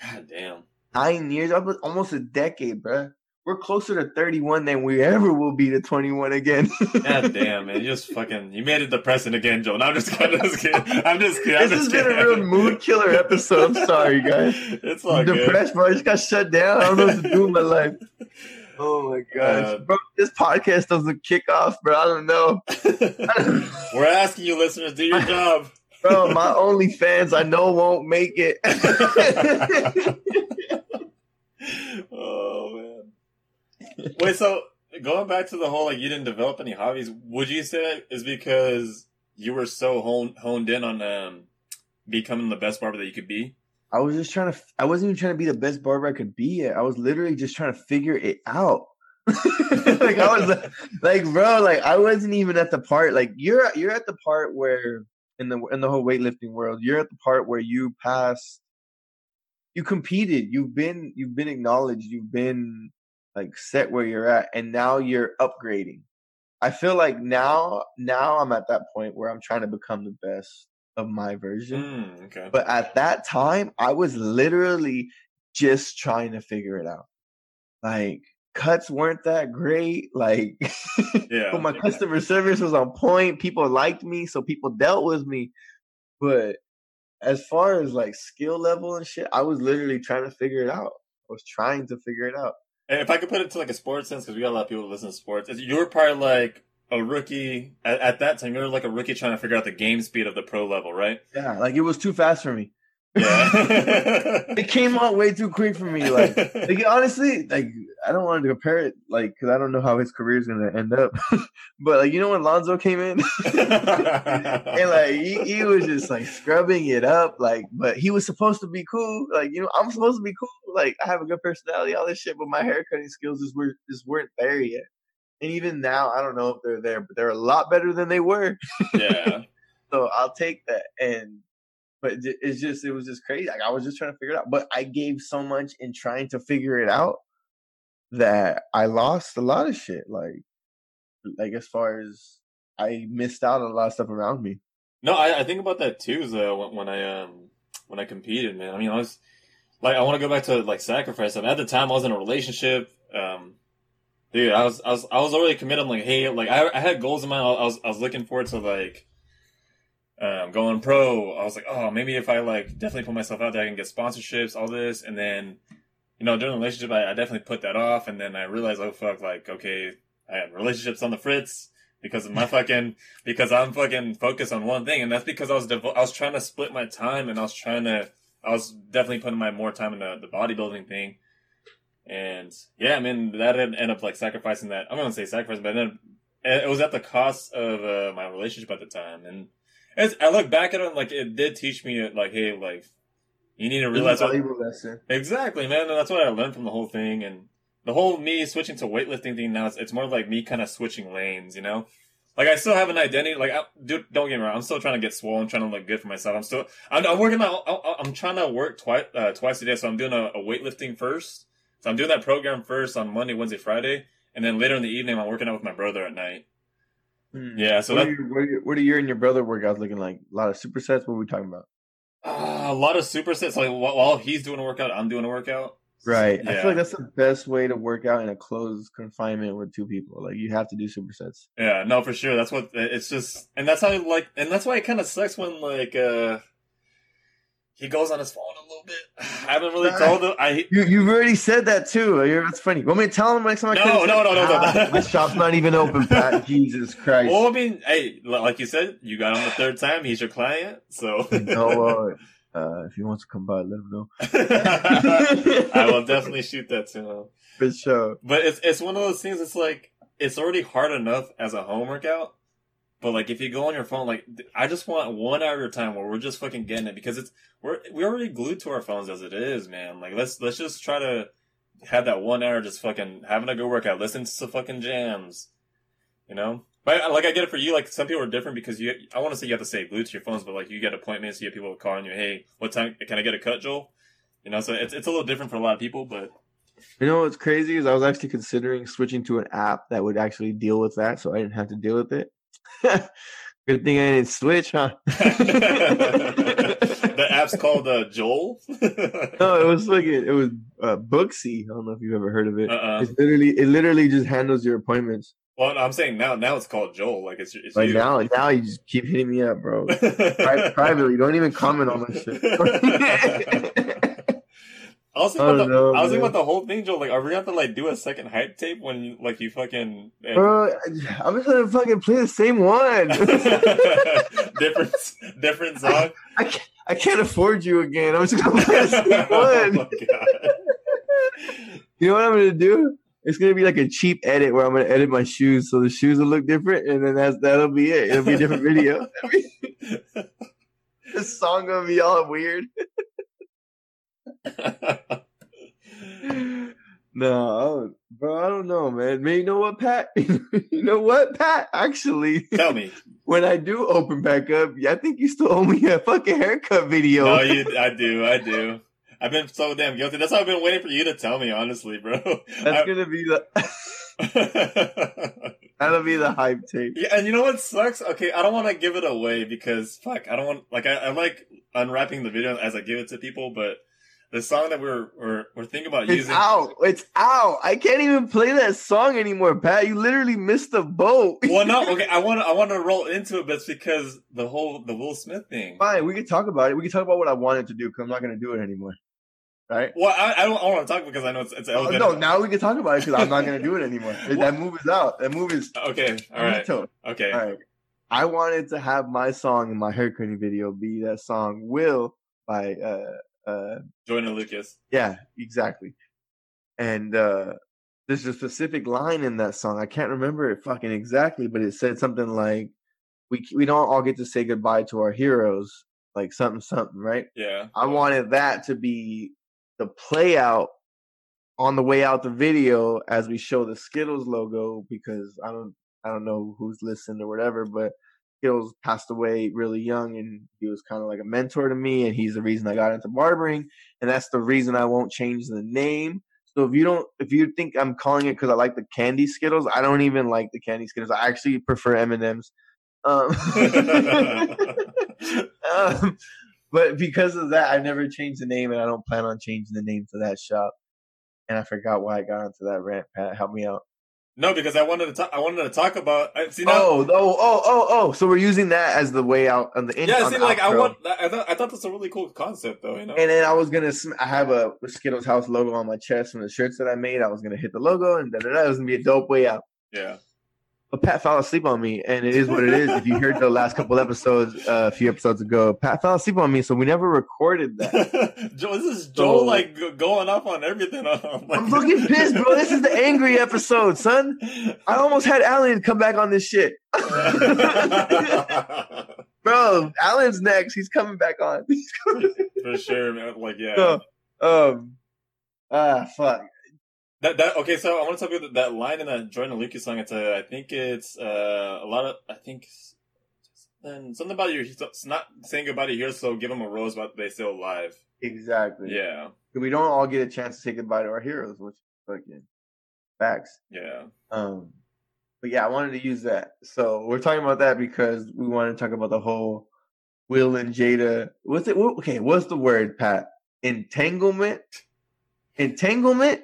God damn. Nine years, that almost a decade, bro. We're closer to 31 than we ever will be to 21 again. God damn, man. You just fucking, you made it depressing again, Joe. No, I'm just kidding. I'm just kidding. I'm just kidding. I'm this has just been a real mood killer episode. I'm sorry, guys. It's all I'm good. depressed, bro. I just got shut down. I don't know what to do with my life. Oh my gosh, Uh, bro! This podcast doesn't kick off, bro. I don't know, We're asking you, listeners, do your job. bro. My OnlyFans, I know won't make it. oh. Wait, so going back to the whole like you didn't develop any hobbies, would you say that is because you were so honed honed in on um becoming the best barber that you could be? I was just trying to. I wasn't even trying to be the best barber I could be at. I was literally just trying to figure it out. like I was like, like, bro, like I wasn't even at the part. Like you're you're at the part where in the in the whole weightlifting world, you're at the part where you passed. You competed. You've been you've been acknowledged. You've been like set where you're at, and now you're upgrading. I feel like now now I'm at that point where I'm trying to become the best of my version. Mm, okay. But at that time, I was literally just trying to figure it out. Like cuts weren't that great. Like, Yeah. but my customer service was on point. People liked me, so people dealt with me. But as far as like skill level and shit, I was literally trying to figure it out. I was trying to figure it out. If I could put it to like a sports sense, because we got a lot of people that listen to sports, you were probably like a rookie at, at that time. You were like a rookie trying to figure out the game speed of the pro level, right? Yeah, like it was too fast for me. Yeah. It came out way too quick for me. Like, like honestly, like I don't want to compare it, like, because I don't know how his career is gonna end up. but like, you know when Lonzo came in, and like he, he was just like scrubbing it up, like, but he was supposed to be cool. Like, you know, I'm supposed to be cool. Like, I have a good personality, all this shit, but my haircutting skills just were just weren't there yet. And even now, I don't know if they're there, but they're a lot better than they were. yeah. So I'll take that. And but it's just it was just crazy. Like I was just trying to figure it out. But I gave so much in trying to figure it out that I lost a lot of shit. Like like as far as I missed out on a lot of stuff around me. No, I, I think about that too. Though when, when I um when I competed, man. I mean, I was like, I want to go back to like sacrifice. I mean, at the time, I was in a relationship. Um, dude, I was I was I was already committed. I'm like, hey, like I, I had goals in mind. I was I was looking forward to like um going pro. I was like, oh, maybe if I like definitely put myself out there, I can get sponsorships, all this, and then you know during the relationship, I, I definitely put that off, and then I realized, oh fuck, like okay, I have relationships on the fritz because of my fucking because I'm fucking focused on one thing, and that's because I was devo- I was trying to split my time, and I was trying to I was definitely putting my more time in the, the bodybuilding thing, and yeah, I mean that ended up like sacrificing that. I'm gonna say sacrificing, but then it was at the cost of uh, my relationship at the time, and as I look back at it, like it did teach me like, hey, like you need to realize what, lesson. Exactly, man. And that's what I learned from the whole thing. And the whole me switching to weightlifting thing now, it's, it's more like me kind of switching lanes, you know? Like, I still have an identity. Like, I, dude, don't get me wrong. I'm still trying to get swollen, trying to look good for myself. I'm still, I'm, I'm working I- I'm trying to work twice, uh, twice a day. So I'm doing a, a weightlifting first. So I'm doing that program first on Monday, Wednesday, Friday. And then later in the evening, I'm working out with my brother at night. Hmm. Yeah. So what, that, are your, what, are your, what are your and your brother workouts looking like? A lot of supersets? What are we talking about? Uh, a lot of supersets. Like, while, he's doing a workout, I'm doing a workout. Right. I feel like that's the best way to work out in a closed confinement with two people. Like you have to do supersets. Yeah, no, for sure. That's what it's just, and that's how like, and that's why it kind of sucks when like uh he goes on his phone a little bit. I haven't really told him. I You you've already said that too. You're, that's funny. Want me to tell him next time I No, no, no, no, no. Ah, my shop's not even open, Pat. Jesus Christ. well, I mean, hey, like you said, you got him the third time. He's your client, so no, uh, uh, if he wants to come by, let him know. I will definitely shoot that to him. For sure. But it's it's one of those things. It's like it's already hard enough as a home workout. But like if you go on your phone, like I just want one hour of time where we're just fucking getting it because it's we're we're already glued to our phones as it is, man. Like let's let's just try to have that one hour just fucking having a good workout, listen to some fucking jams, you know. But like I get it for you. Like some people are different because you. I want to say you have to stay glued to your phones, but like you get appointments, you get people calling you, hey, what time can I get a cut, Joel? You know, so it's it's a little different for a lot of people, but You know what's crazy is I was actually considering switching to an app that would actually deal with that, so I didn't have to deal with it. Good thing I didn't switch, huh? the app's called uh, Joel. no, it was like It was uh, Booksy. I don't know if you've ever heard of it. Uh-uh. It's literally it literally just handles your appointments. Well, I'm saying now, now it's called Joel. Like it's, it's Like you. now, now you just keep hitting me up, bro. Pri- privately, don't even comment on my shit. I was, thinking I about the, know, I was thinking about the whole thing, Joe. Like, are we gonna have to like do a second hype tape when you, like you fucking eh, bro, I'm just gonna fucking play the same one. different different song? I can't, I can't afford you again. I'm just gonna play the same one. my god! You know what I'm gonna do? It's gonna be like a cheap edit where I'm gonna edit my shoes so the shoes will look different, and then that's that'll be it. It'll be a different video. this song gonna be all weird. No, I don't- bro, I don't know, man. Man, you know what, Pat? you know what, Pat? Actually, Tell me. when I do open back up, yeah I think you still owe me a fucking haircut video. No, you. I do. I do. I've been so damn guilty. That's why I've been waiting for you to tell me, honestly, bro. That's gonna be the. That'll be the hype tape. Yeah, and you know what sucks? Okay, I don't want to give it away because fuck, I don't want like I, I like unwrapping the video as I give it to people, but the song that we're we're, we're thinking about It's using. out. It's out. I can't even play that song anymore, Pat. You literally missed the boat. Well, no, okay, I want to I want to roll into it, but it's because the whole the Will Smith thing. Fine, we can talk about it. We can talk about what I wanted to do because I'm not going to do it anymore. Right? Well, I, I don't want to talk because I know it's it's Oh, no, now we can talk about it because I'm not going to do it anymore. that move is out. That move is Okay, all right, veto. okay. All right. I wanted to have my song in my haircutting video be that song "Will" by uh uh Lucas. yeah exactly, and uh there's a specific line in that song. I can't remember it fucking exactly, but it said something like, "We we don't all get to say goodbye to our heroes," like something something, right? Yeah. I wanted that to be the play out on the way out the video as we show the Skittles logo because I don't I don't know who's listened or whatever, but Skittles passed away really young and he was kind of like a mentor to me and he's the reason I got into barbering and that's the reason I won't change the name. So if you don't if you think I'm calling it because I like the candy Skittles, I don't even like the candy Skittles. I actually prefer M&Ms. Um, um, but because of that, I never changed the name, and I don't plan on changing the name to that shop. And I forgot why I got into that rant. Pat, help me out. No, because I wanted to talk. I wanted to talk about. See now. Oh, oh, oh, oh, oh! So we're using that as the way out on the in- yeah. on See, like I want. I thought. I thought that's a really cool concept, though. You know. And then I was gonna. sm- I have a Skittles House logo on my chest from the shirts that I made. I was gonna hit the logo, and da da da. It was gonna be a dope way out. yeah. But Pat fell asleep on me, and it is what it is. if you heard the last couple episodes, uh, a few episodes ago, Pat fell asleep on me, so we never recorded that. Joe, this is Joel So- like going off on everything. Oh my I'm fucking pissed, bro. This is the angry episode, son. I almost had Alan come back on this shit. Bro, Alan's next. He's coming back on. For sure, man. Like, yeah. So, um, ah, fuck. That that okay. So I want to talk about that line in that Joyner Lucas song. It's a, I think it's uh, a lot of I think then something about your it's not saying goodbye to heroes, so give them a rose, but they still alive. Exactly. Yeah, We don't all get a chance to say goodbye to our heroes, which fucking facts. yeah. Um, but yeah, I wanted to use that. So we're talking about that because we want to talk about the whole Will and Jada. What's it? Okay, what's the word, Pat? Entanglement. Entanglement.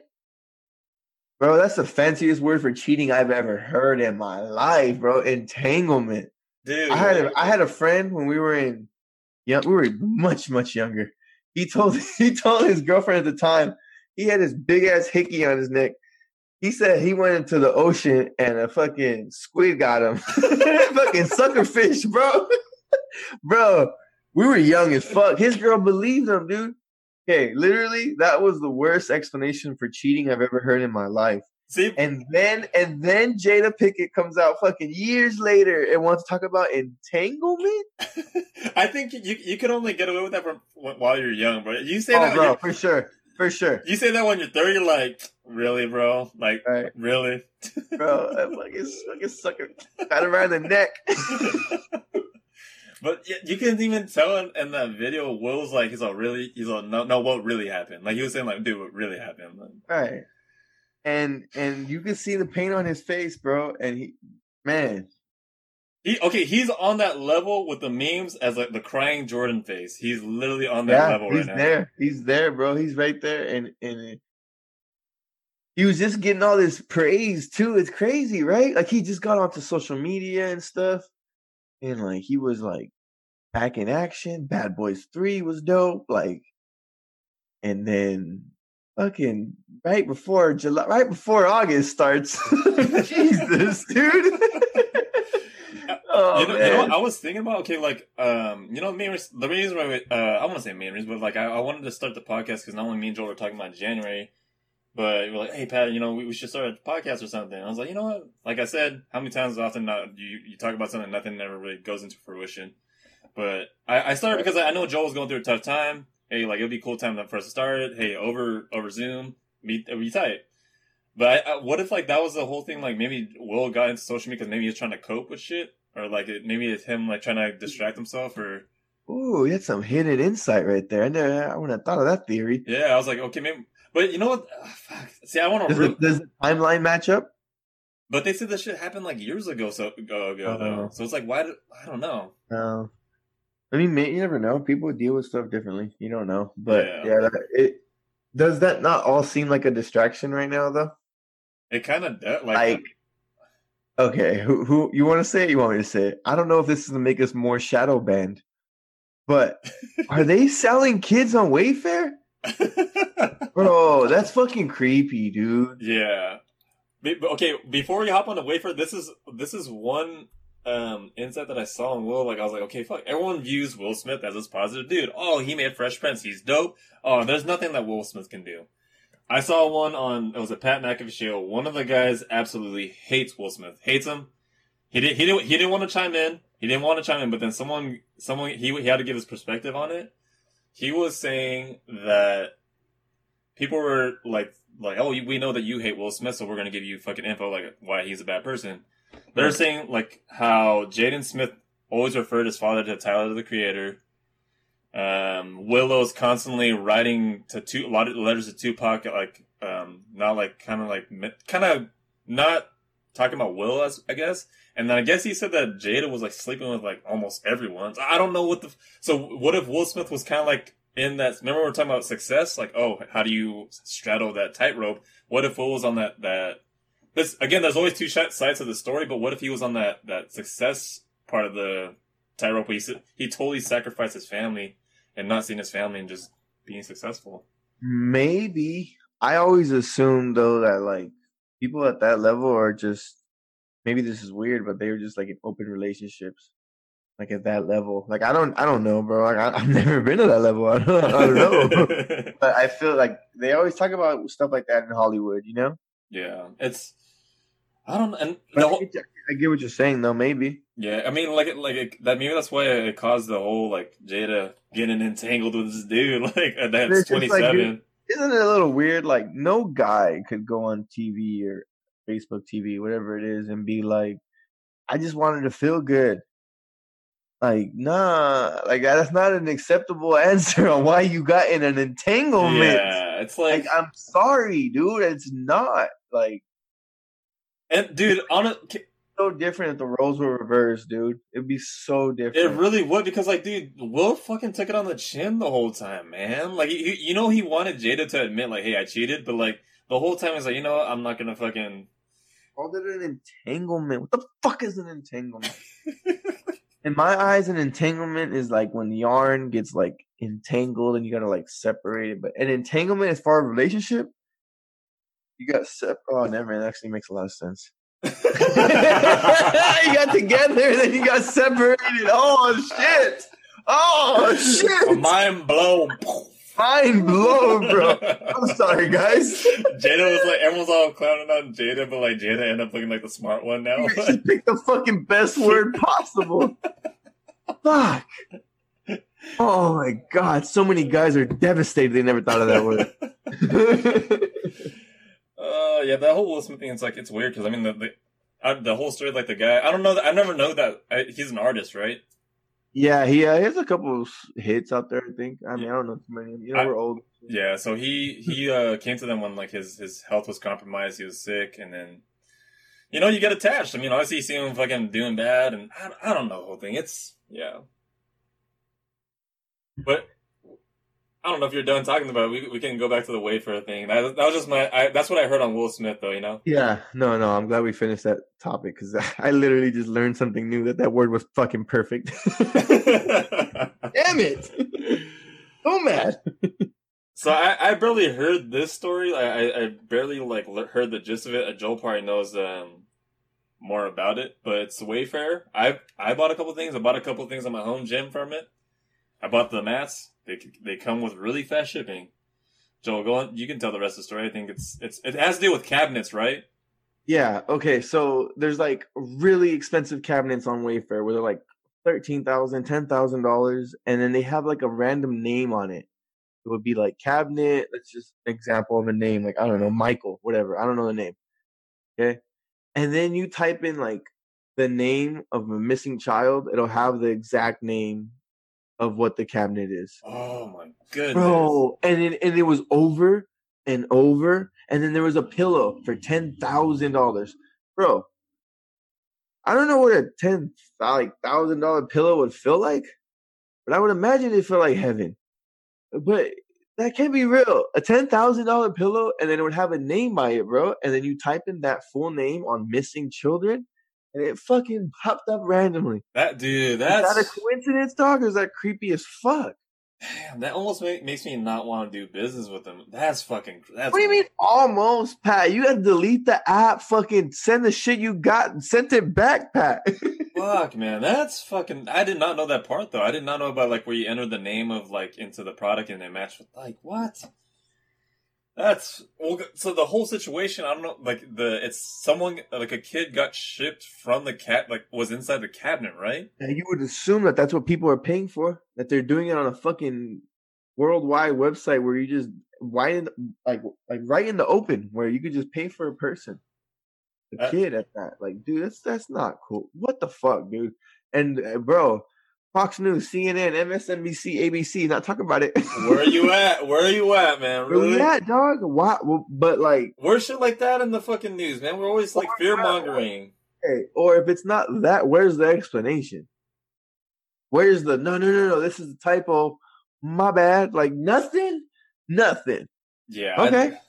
Bro, that's the fanciest word for cheating I've ever heard in my life, bro. Entanglement. Dude, I had a, I had a friend when we were in, yeah, we were much much younger. He told he told his girlfriend at the time he had this big ass hickey on his neck. He said he went into the ocean and a fucking squid got him. fucking sucker fish, bro. bro, we were young as fuck. His girl believed him, dude. Okay, literally, that was the worst explanation for cheating I've ever heard in my life. see, And then and then Jada Pinkett comes out fucking years later and wants to talk about entanglement. I think you you can only get away with that from while you're young, bro. You say Oh, that, bro, for sure, for sure, you say that when you're 30, like, really, bro? Like, right, really? bro. That fucking fucking sucker got around the neck. But you can even tell in, in that video, Will's like, he's all really, he's all, no, no, what really happened? Like, he was saying, like, dude, what really happened? Like, right, and and you can see the pain on his face, bro. And he, man, he, okay, he's on that level with the memes as like the crying Jordan face. He's literally on that yeah, level right now. He's there. He's there, bro. He's right there, and and. He was just getting all this praise too. It's crazy, right? Like he just got onto social media and stuff. And like he was like back in action. Bad Boys Three was dope. Like, and then fucking right before July, right before August starts. Jesus, dude. oh you know, you know what I was thinking about? Okay, like, um, you know, main reason, the reason why, we, uh, I want to say main reason, but like, I, I wanted to start the podcast because not only me and Joel were talking about January, but we're like, hey, Pat, you know, we, we should start a podcast or something. I was like, you know what? Like I said, how many times often not, you, you talk about something, nothing ever really goes into fruition. But I, I started because I know Joel was going through a tough time. Hey, like, it'd be a cool time for us to start it. Hey, over, over Zoom, it'd be tight. But I, I, what if like that was the whole thing? Like maybe Will got into social media because maybe he's trying to cope with shit, or like it, maybe it's him like trying to distract himself, or Ooh, you had some hidden insight right there. I never, I wouldn't have thought of that theory. yeah, I was like, okay, maybe. But you know what? Ah, fuck. See, I want to Does, really. the, does the timeline match up? But they said this shit happened like years ago, so ago, ago though. Uh-huh. So it's like, why? Do, I don't know. No. I mean, you never know. People deal with stuff differently. You don't know. But Yeah. yeah, that, it does that not all seem like a distraction right now, though? It kind of like, Like, okay, who who you want to say? It? You want me to say it? I don't know if this is gonna make us more shadow banned, but are they selling kids on Wayfair? Bro, that's fucking creepy, dude. yeah. Be- Okay, before we hop on the Wayfair, this is this is one um insight that I saw in Will. Like I was like, okay, fuck. Everyone views Will Smith as this positive dude. Oh, he made Fresh Prince. He's dope. Oh, there's nothing that Will Smith can do. I saw one on it was a Pat McAfee show. One of the guys absolutely hates Will Smith. Hates him. He didn't. He didn't. He didn't want to chime in. He didn't want to chime in. But then someone, someone, he he had to give his perspective on it. He was saying that people were like, like, oh, we know that you hate Will Smith, so we're gonna give you fucking info like why he's a bad person. They're saying like how Jaden Smith always referred his father to Tyler the Creator. Um, Willow's constantly writing to two, a lot of letters to Tupac, like um, not like kind of like kind of not talking about Will as I guess. And then I guess he said that Jada was like sleeping with like almost everyone. I don't know what the. So what if Will Smith was kind of like in that? Remember we were talking about success. Like, oh, how do you straddle that tightrope? What if Will was on that that? This again. There's always two sides of the story. But what if he was on that that success part of the tightrope? He he totally sacrificed his family and not seeing his family and just being successful. Maybe. I always assume though that like people at that level are just maybe this is weird, but they're just like in open relationships. Like at that level. Like I don't I don't know, bro. Like I, I've never been to that level. I don't, I don't know. but I feel like they always talk about stuff like that in Hollywood, you know? yeah, it's. I don't and I, get, I get what you're saying though, maybe. Yeah, I mean, like, it- like it, that. Maybe that's why it caused the whole like Jada getting entangled with this dude. Like that's twenty like, Isn't it a little weird? Like no guy could go on TV or Facebook TV, whatever it is, and be like, I just wanted to feel good. Like, nah, like that's not an acceptable answer on why you got in an entanglement. yeah, it's like, Like, I'm sorry, dude. It's not like and dude, on it, so different if the roles were reversed, dude. It'd be so different. it really would because like, dude, Will fucking took it on the chin the whole time, man. Like, he, you know, he wanted Jada to admit like, hey, I cheated, but like the whole time he's like, you know, what? I'm not gonna fucking. called it an entanglement. What the fuck is an entanglement? In my eyes, an entanglement is like when yarn gets like entangled and you gotta like separate it. But an entanglement as far as relationship, you got sep. Oh, never mind. That actually makes a lot of sense. you got together and then you got separated. Oh shit! Oh shit! Mind blown. Mind blown, bro. I'm sorry, guys. Jada was like, everyone's all clowning on Jada, but like Jada ended up looking like the smart one now. She picked the fucking best word possible. Fuck. Oh my god, so many guys are devastated they never thought of that word. Uh, yeah, that whole Will Smith thing. It's like it's weird because I mean the the, I, the whole story, like the guy. I don't know I never know that I, he's an artist, right? Yeah, he, uh, he has a couple of hits out there, I think. I mean, I don't know too many. You know, I- we're old. Yeah. So he he uh came to them when like his his health was compromised. He was sick, and then you know you get attached. I mean, obviously you see him fucking doing bad, and I, I don't know the whole thing. It's yeah, but. I don't know if you're done talking about it. We, we can go back to the Wayfair thing. That, that was just my. I, that's what I heard on Will Smith, though. You know. Yeah, no, no, I'm glad we finished that topic because I literally just learned something new that that word was fucking perfect. Damn it. So mad. So I, I barely heard this story. I, I, I barely like heard the gist of it. Joel probably knows um, more about it, but it's Wayfair. I I bought a couple things. I bought a couple things on my home gym from it. I bought the mats. They they come with really fast shipping. Joel, go on. You can tell the rest of the story. I think it's it's it has to do with cabinets, right? Yeah. Okay. So there's like really expensive cabinets on Wayfair where they're like thirteen thousand, ten thousand dollars, and then they have like a random name on it. It would be like cabinet. Let's just example of a name, like I don't know, Michael, whatever. I don't know the name. Okay. And then you type in like the name of a missing child. It'll have the exact name of what the cabinet is. Oh my goodness, Bro, and it, and it was over and over, and then there was a pillow for ten thousand dollars. bro. I don't know what a ten like thousand dollar pillow would feel like, but I would imagine it felt like heaven. But that can't be real. A ten thousand dollar pillow, and then it would have a name by it, bro. And then you type in that full name on missing children, and it fucking popped up randomly. That dude, That's is that a coincidence, dog? Or is that creepy as fuck? damn, that almost make, makes me not want to do business with them. That's fucking. That's What do you mean almost, Pat? You had to delete the app, fucking send the shit you got and sent it back, Pat. Fuck, man, that's fucking. I did not know that part though. I did not know about like where you enter the name of like into the product and they match with like what. That's well. So the whole situation, I don't know. Like the it's someone like a kid got shipped from the cat, like was inside the cabinet, right? And you would assume that that's what people are paying for. That they're doing it on a fucking worldwide website where you just right in like like right in the open where you could just pay for a person, a Uh, kid at that. Like, dude, that's that's not cool. What the fuck, dude? And uh, bro, Fox News, CNN, MSNBC, ABC, not talking about it. Where are you at? Where are you at, man? Where Really? we at, dog? Why? But like, Where's shit like that in the fucking news, man? We're always like fear mongering. hey, or if it's not that, where's the explanation? Where's the no, no, no, no? This is a typo. My bad. Like nothing, nothing. Yeah. Okay. I-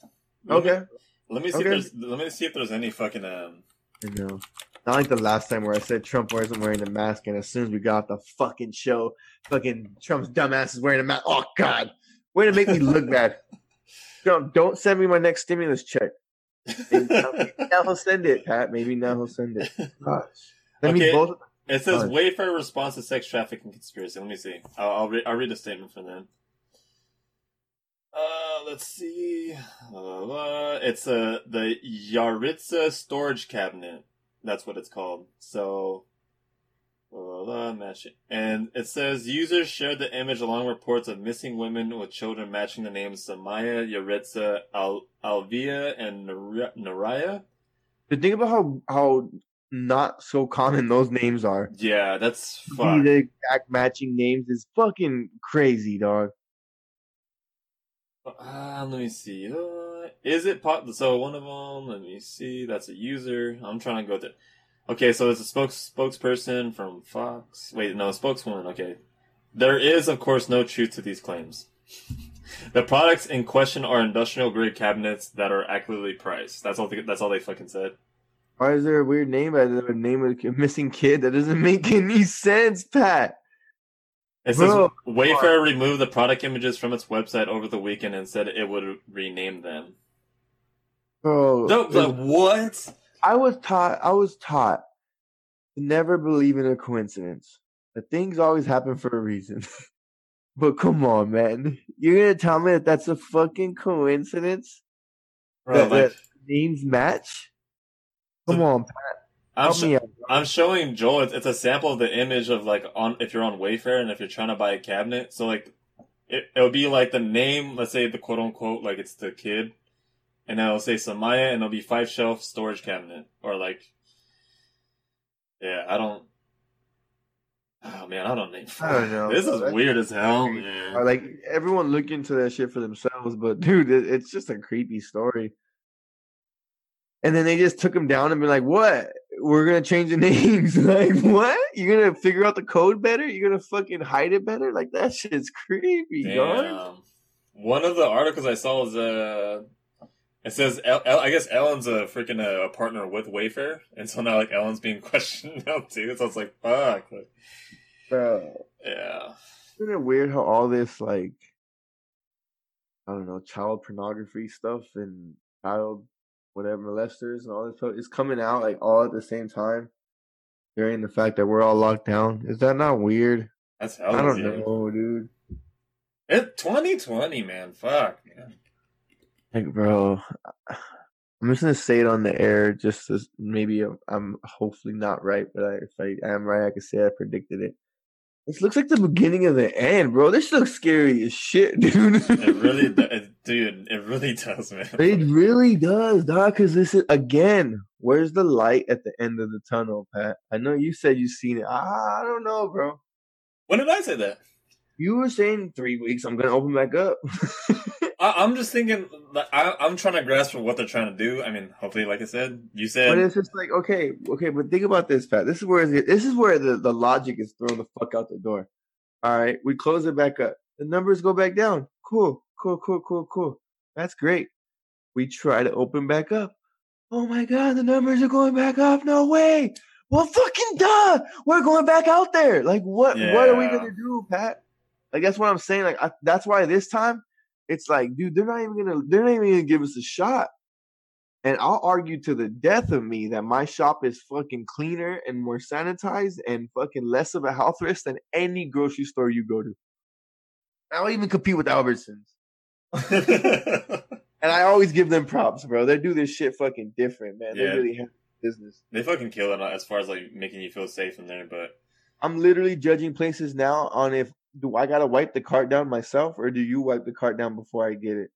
let me- Okay. Let me see Okay. if there's. Let me see if there's any fucking um. I know. Not like the last time where I said Trump wasn't wearing the mask, and as soon as we got off the fucking show, fucking Trump's dumbass is wearing a mask. Oh God, way to make me look bad. Trump, don't send me my next stimulus check. Maybe now, maybe now he'll send it, Pat. Maybe now he'll send it. Gosh, send me Okay. both. It says Fine. Wayfair response to sex trafficking conspiracy. Let me see. I'll I'll, re- I'll read a statement from them. Uh, let's see. Uh, it's uh, the Yaritza storage cabinet. That's what it's called. So, uh, match it. And it says users shared the image along reports of missing women with children matching the names Samaya, Yaritza, Al- Alvia, and Nar- Naraya. But think about how how not so common those names are. Yeah, that's fuck. the exact matching names is fucking crazy, dog. Uh, let me see. Uh, is it pop? So one of them. Let me see. That's a user. I'm trying to go to. Okay, so it's a spokes spokesperson from Fox. Wait, no, spokeswoman. Okay, there is of course no truth to these claims. the products in question are industrial grade cabinets that are accurately priced. That's all. They, that's all they fucking said. Why is there a weird name by the name of a missing kid? That doesn't make any sense, Pat. It says Bro, Wayfair removed the product images from its website over the weekend and said it would rename them. Bro, No, the what? I was taught. I was taught to never believe in a coincidence. That things always happen for a reason. but come on, man, you're gonna tell me that that's a fucking coincidence? Bro, That- like, that names match? Come So- on, Pat, I'm, help sho- me out. I'm showing Joel. It's, it's a sample of the image of like on if you're on Wayfair and if you're trying to buy a cabinet. So like, it it'll be like the name. Let's say the quote unquote like it's the kid, and then it'll say Samaya, and it'll be five shelf storage cabinet or like, yeah, I don't. Oh man, I don't know. I don't know. This is That's weird as hell, man. Like everyone look into that shit for themselves, but dude, it, it's just a creepy story. And then they just took him down and be like, "What? We're gonna change the names? like what? You're gonna figure out the code better? You're gonna fucking hide it better? Like that shit's creepy, dog." One of the articles I saw was uh, it says El- El- I guess Ellen's a freaking uh, a partner with Wayfair, and so now like Ellen's being questioned now too. So it's like fuck, like, Bro, yeah. isn't it weird how all this like, I don't know, child pornography stuff and child whatever molesters and all this stuff is coming out like all at the same time during the fact that we're all locked down. Is that not weird? That's I hell. don't know, dude. It 2020, man. Fuck, man. Like, bro, I'm just gonna say it on the air. Just as maybe I'm, I'm hopefully not right, but I, if I am right, I can say I predicted it. This looks like the beginning of the end, bro. This looks scary as shit, dude. It really, it, dude. It really does, man. It really does, dog. Because this is again, where's the light at the end of the tunnel, Pat? I know you said you've seen it. I don't know, bro. When did I say that? You were saying three weeks. I'm gonna open back up. I, am just thinking. I, I'm trying to grasp what they're trying to do. I mean, hopefully, like I said, you said. But it's just like okay, okay, but think about this, Pat. This is where this is where the, the logic is thrown the fuck out the door. All right, we close it back up. The numbers go back down. Cool, cool, cool, cool, cool. That's great. We try to open back up. Oh my god, the numbers are going back up. No way. Well, fucking duh. We're going back out there. Like, what? Yeah. What are we gonna do, Pat? Like, that's what I'm saying. Like, I, that's why this time, it's like, dude, they're not even gonna, they're not even gonna give us a shot. And I'll argue to the death of me that my shop is fucking cleaner and more sanitized and fucking less of a health risk than any grocery store you go to. I'll even compete with Albertsons. and I always give them props, bro. They do this shit fucking different, man. Yeah. They really have business. They fucking kill it uh, as far as like making you feel safe in there. But I'm literally judging places now on if do I gotta wipe the cart down myself or do you wipe the cart down before I get it?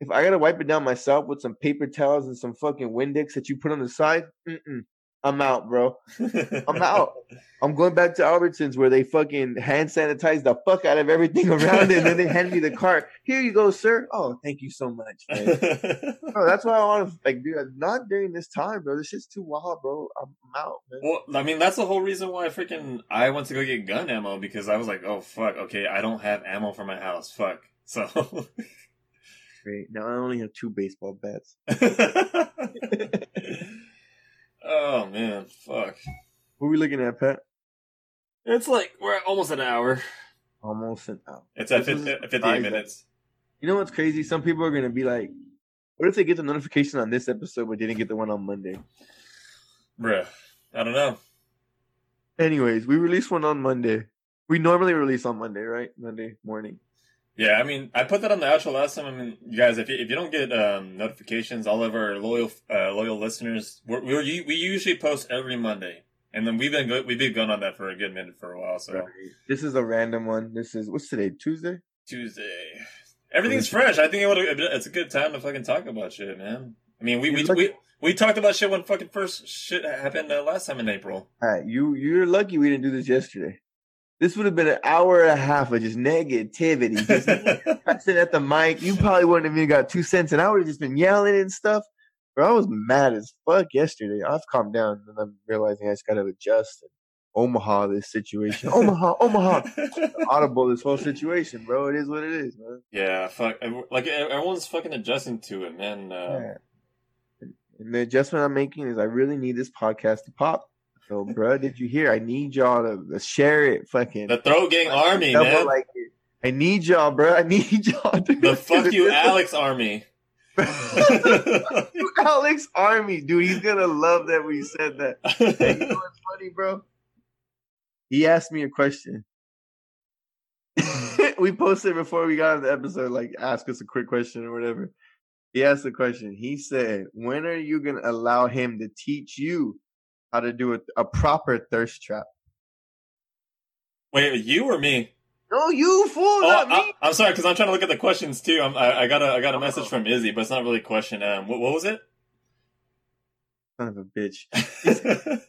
If I gotta wipe it down myself with some paper towels and some fucking Windex that you put on the side, mm-mm. I'm out, bro. I'm out. I'm going back to Albertsons where they fucking hand sanitize the fuck out of everything around it, and then they hand me the cart. Here you go, sir. Oh, thank you so much, man. bro, that's why I want to like, dude. Not during this time, bro. This shit's too wild, bro. I'm, out, man. Well, I mean, that's the whole reason why I freaking I went to go get gun ammo because I was like, oh fuck, okay, I don't have ammo for my house. Fuck. So. Great. Now I only have two baseball bats. Oh man, fuck. What are we looking at, Pat? It's like we're at almost an hour. Almost an hour. It's at 50, 58 minutes. You know what's crazy? Some people are gonna be like, "What if they get the notification on this episode but didn't get the one on Monday?" Bruh, I don't know. Anyways, we release one on Monday. We normally release on Monday, right? Monday morning. Yeah, I mean, I put that on the outro last time. I mean, you guys, if you, if you don't get um, notifications, all of our loyal uh, loyal listeners, we're, we're, we usually post every Monday, and then we've been good, we've been going on that for a good minute for a while. So right. this is a random one. This is what's today? Tuesday. Tuesday. Everything's fresh. I think it would. it's a good time to fucking talk about shit, man. I mean, we we, we we talked about shit when fucking first shit happened uh, last time in April. All right, you you're lucky we didn't do this yesterday. This would have been an hour and a half of just negativity, just cussing at the mic. You probably wouldn't have even got two cents, and I would have just been yelling and stuff. Bro, I was mad as fuck yesterday. I've calmed down, and I'm realizing I just got to adjust and Omaha this situation. Omaha, Omaha, audible this whole situation, bro. It is what it is, man. Yeah, fuck. Like everyone's fucking adjusting to it, man. Uh, yeah. And the adjustment I'm making is I really need this podcast to pop. So, bro, did you hear? I need y'all to share it. Fucking the throat gang army, man. Like. I need y'all, bro. I need y'all. To the fuck you, Alex army. Alex Army, dude. He's gonna love that we said that. You know what's funny, bro? He asked me a question. we posted before we got on the episode, like ask us a quick question or whatever. He asked the question. He said, "When are you gonna allow him to teach you how to do a, a proper thirst trap. Wait, you or me? No, you fool, oh, not me. I, am sorry because I'm trying to look at the questions too. I'm, I, I got a I got a message from Izzy, but it's not really a question. Um, what, what was it? Son of a bitch.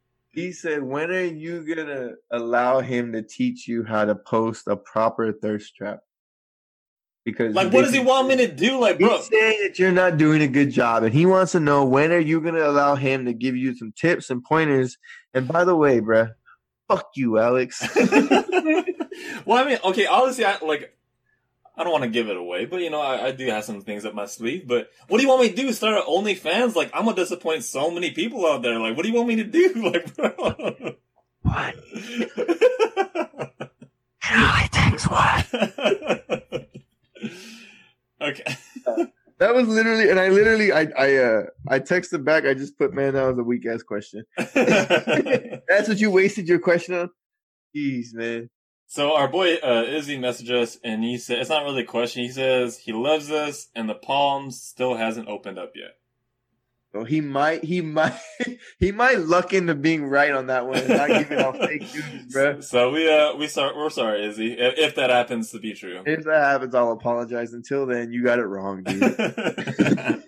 he said, "When are you gonna allow him to teach you how to post a proper thirst trap?" Because like, what does he want me to do? Like, bro, he's saying that you're not doing a good job, and he wants to know when are you going to allow him to give you some tips and pointers. And by the way, bro, fuck you, Alex. well, I mean, okay, honestly, I like. I don't want to give it away, but you know, I, I, do have some things up my sleeve. But what do you want me to do? Start an OnlyFans? Like, I'm gonna disappoint so many people out there. Like, what do you want me to do? Like, bro. What? it only takes one. Okay. that was literally, and I literally, I, I, uh, I texted back. I just put, man, that was a weak ass question. That's what you wasted your question on. Jeez, man. So our boy uh, Izzy messaged us, and he said it's not really a question. He says he loves us, and the palms still hasn't opened up yet. So he might, he might, he might luck into being right on that one and not giving off fake news, bro. So we, uh, we sorry, we're sorry, Izzy, if, if that happens to be true. If that happens, I'll apologize. Until then, you got it wrong, dude.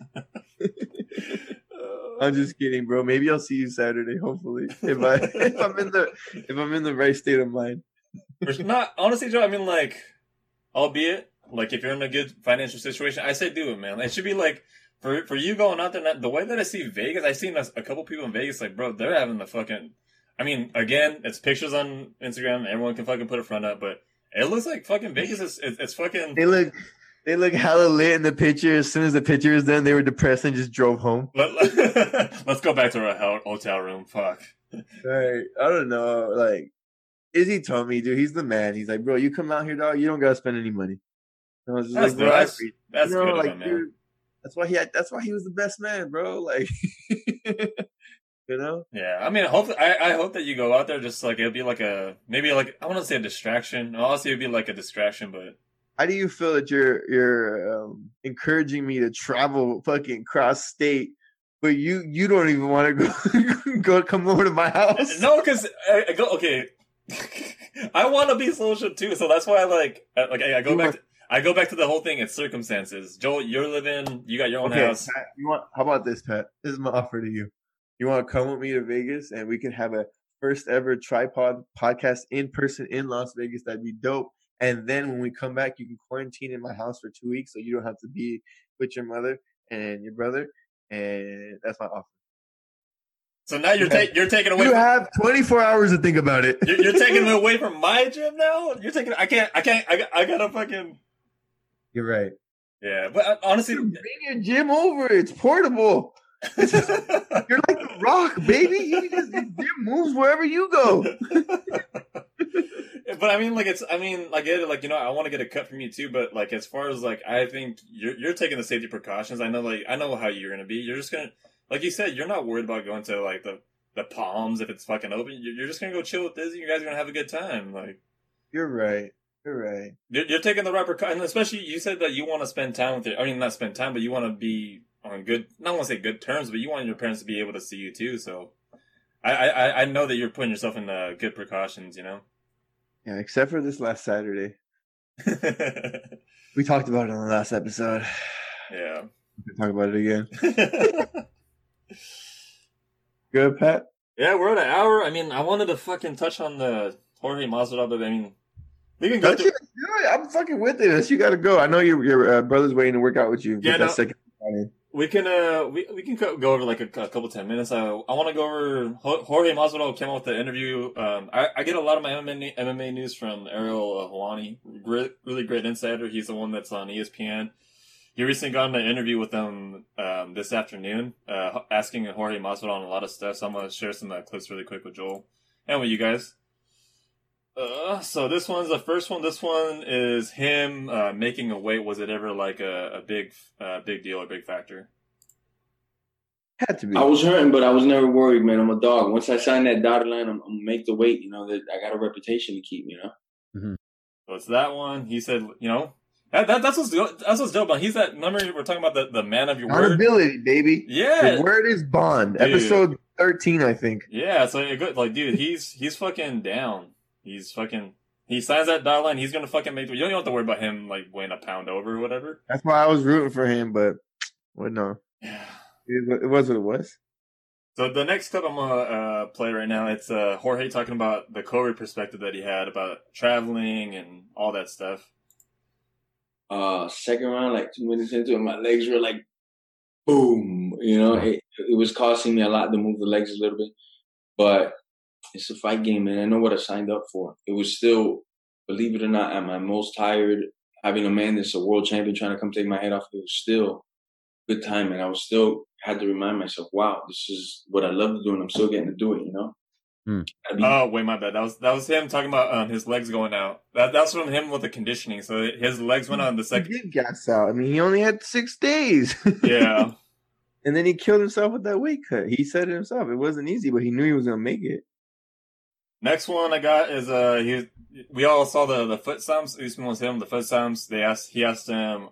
I'm just kidding, bro. Maybe I'll see you Saturday. Hopefully, if I if I'm in the if I'm in the right state of mind. not honestly, Joe. I mean, like, albeit like if you're in a good financial situation, I say do it, man. It should be like for for you going out there. The way that I see Vegas, I've seen a, a couple people in Vegas, like bro, they're having the fucking. I mean, again, it's pictures on Instagram. Everyone can fucking put a front up, but it looks like fucking Vegas is it's, it's fucking. They look they look hella lit in the picture. As soon as the picture is done, they were depressed and just drove home. Let, us go back to our hotel room. Fuck. Right. I don't know. Like, Izzy told me, dude, he's the man. He's like, bro, you come out here, dog. You don't gotta spend any money. And I was just that's like, bro, that's, that's you know, good, like, dude, that's why he. Had, that's why he was the best man, bro. Like. you know? Yeah, I mean, hope I, I hope that you go out there just like it'll be like a maybe like I want to say a distraction. Honestly, it'd be like a distraction, but how do you feel that you're you're um, encouraging me to travel fucking cross state, but you you don't even want to go go come over to my house? No, because I, I, go okay. I want to be social too, so that's why I like like I, I go you back. To, I go back to the whole thing. It's circumstances. Joel, you're living. You got your own okay, house. Pat, you want? How about this, Pat? This is my offer to you. You want to come with me to Vegas, and we can have a first ever tripod podcast in person in Las Vegas. That'd be dope. And then when we come back, you can quarantine in my house for two weeks, so you don't have to be with your mother and your brother. And that's my offer. So now you're taking you're taking away. You from, have 24 hours to think about it. You're, you're taking away from my gym now. You're taking. I can't. I can't. I, I gotta fucking. You're right. Yeah, but uh, honestly, bring your gym over. It's portable. It's, you're like the Rock, baby. You just your gym moves wherever you go. but I mean, like it's. I mean, I get it. Like you know, I want to get a cut from you too. But like as far as like, I think you're you're taking the safety precautions. I know, like I know how you're gonna be. You're just gonna, like you said, you're not worried about going to like the the Palms if it's fucking open. You're just gonna go chill with Disney. You guys are gonna have a good time. Like you're right. Right. You're, you're taking the right and especially you said that you want to spend time with your. I mean, not spend time, but you want to be on good. Not want to say good terms, but you want your parents to be able to see you too. So. I, I, I know that you're putting yourself in uh, good precautions, you know. Yeah, except for this last Saturday. we talked about it on the last episode. Yeah. We can talk about it again. Good, Pat? Yeah, we're at an hour. I mean, I wanted to fucking touch on the Jorge Masvidal, but I mean, we can go. Through- I'm fucking with it. You got to go. I know your your uh, brother's waiting to work out with you. Yeah, no, second we can uh we, we can go over like a, a couple ten minutes. I I want to go over Jorge Masvidal came out with the interview. Um, I, I get a lot of my MMA, MMA news from Ariel Helwani, great, really great insider. He's the one that's on ESPN. He recently got an interview with them um, this afternoon, uh, asking Jorge Masvidal on a lot of stuff. So I'm gonna share some uh, clips really quick with Joel and with you guys. Uh, so this one's the first one. This one is him uh, making a weight. Was it ever like a, a big, uh, big deal or big factor? Had to be. I was hurting, but I was never worried, man. I'm a dog. Once I sign that dotted line, I'm, I'm gonna make the weight. You know that I got a reputation to keep. You know. Mm-hmm. So it's that one. He said, you know, that, that, that's what's that's what's dope. He's that. Remember, we're talking about the, the man of your word. baby. Yeah, the word is bond. Dude. Episode thirteen, I think. Yeah, so good. Like, dude, he's he's fucking down. He's fucking. He signs that dotted line. He's gonna fucking make. You don't have to worry about him like weighing a pound over or whatever. That's why I was rooting for him, but what no. Yeah. It, it was what it was. So the next clip I'm gonna uh, play right now, it's uh, Jorge talking about the COVID perspective that he had about traveling and all that stuff. Uh, second round, like two minutes into it, my legs were like, boom. You know, it, it was costing me a lot to move the legs a little bit, but it's a fight game, man. I know what I signed up for. It was still, believe it or not, at my most tired, having a man that's a world champion trying to come take my head off. It was still good time, and I was still had to remind myself, wow, this is what I love to do, and I'm still getting to do it. You know. Hmm. oh wait, my bad. That was that was him talking about um, his legs going out. That that's from him with the conditioning. So his legs went out in the second. He did gas out. I mean, he only had six days. yeah. And then he killed himself with that weight cut. He said it himself. It wasn't easy, but he knew he was gonna make it. Next one I got is uh he we all saw the the foot stomps. Usman was him the foot stomps. They asked he asked him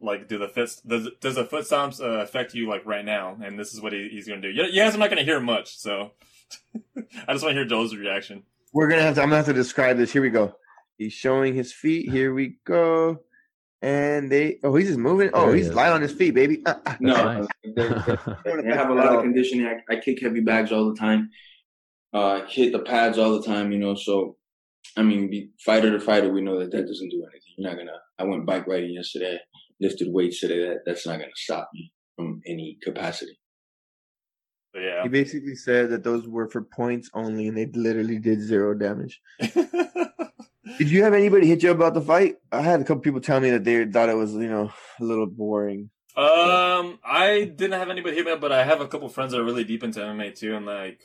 like do the foot does does the foot stomps uh, affect you like right now? And this is what he, he's gonna do. Yes, I'm not gonna hear much, so I just want to hear Joe's reaction. We're gonna have to. I'm gonna have to describe this. Here we go. He's showing his feet. Here we go. And they, oh, he's just moving. Oh, he's is. lying on his feet, baby. No. I have a lot of conditioning. I, I kick heavy bags all the time uh, hit the pads all the time, you know. So, I mean, be, fighter to fighter, we know that that doesn't do anything. You're not gonna I went bike riding yesterday, lifted weights today. That that's not gonna stop me from any capacity. But yeah. He basically said that those were for points only, and they literally did zero damage. Did you have anybody hit you about the fight? I had a couple people tell me that they thought it was, you know, a little boring. um, I didn't have anybody hit me but I have a couple friends that are really deep into MMA too, and like.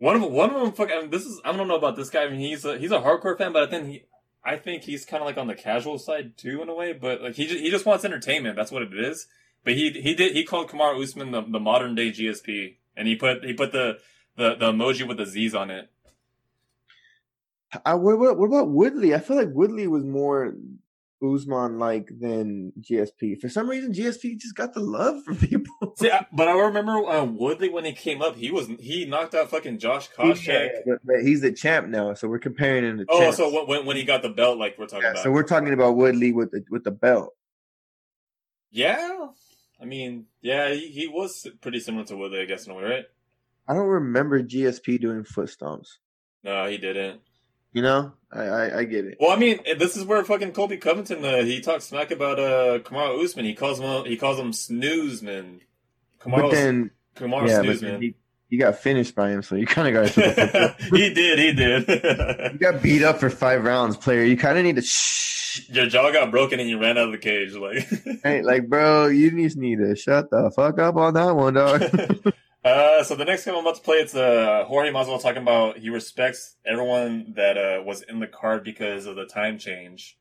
One of one of them, fuck. I mean, this is I don't know about this guy. I mean, he's a he's a hardcore fan, but I think he, I think he's kind of like on the casual side too in a way. But like he just, he just wants entertainment. That's what it is. But he he did he called Kamaru Usman the, the modern day GSP, and he put he put the, the the emoji with the Z's on it. I, what, what, what about Woodley? I feel like Woodley was more Usman like than GSP. For some reason, GSP just got the love from people. See, I, but I remember uh, Woodley when he came up, he was he knocked out fucking Josh Koscheck. Yeah, but, but he's the champ now, so we're comparing him to. Oh, champs. so when when he got the belt, like we're talking yeah, about. so we're talking about Woodley with the with the belt. yeah, I mean, yeah, he, he was pretty similar to Woodley, I guess, in a way, right? I don't remember GSP doing foot stomps. No, he didn't. You know, I I, I get it. Well, I mean, this is where fucking Colby Covington uh, he talks smack about uh Kamaru Usman. He calls him he calls him snoozeman. But Kamaru then, Kamaru yeah, but snoozeman. he, he got finished by him, so you kind of got he did, he did. you got beat up for five rounds, player. You kind of need to shh. Your jaw got broken and you ran out of the cage, like. Hey, like, bro, you just need to shut the fuck up on that one, dog. uh, so the next game I'm about to play, it's uh, Jorge Masvidal talking about he respects everyone that uh, was in the card because of the time change.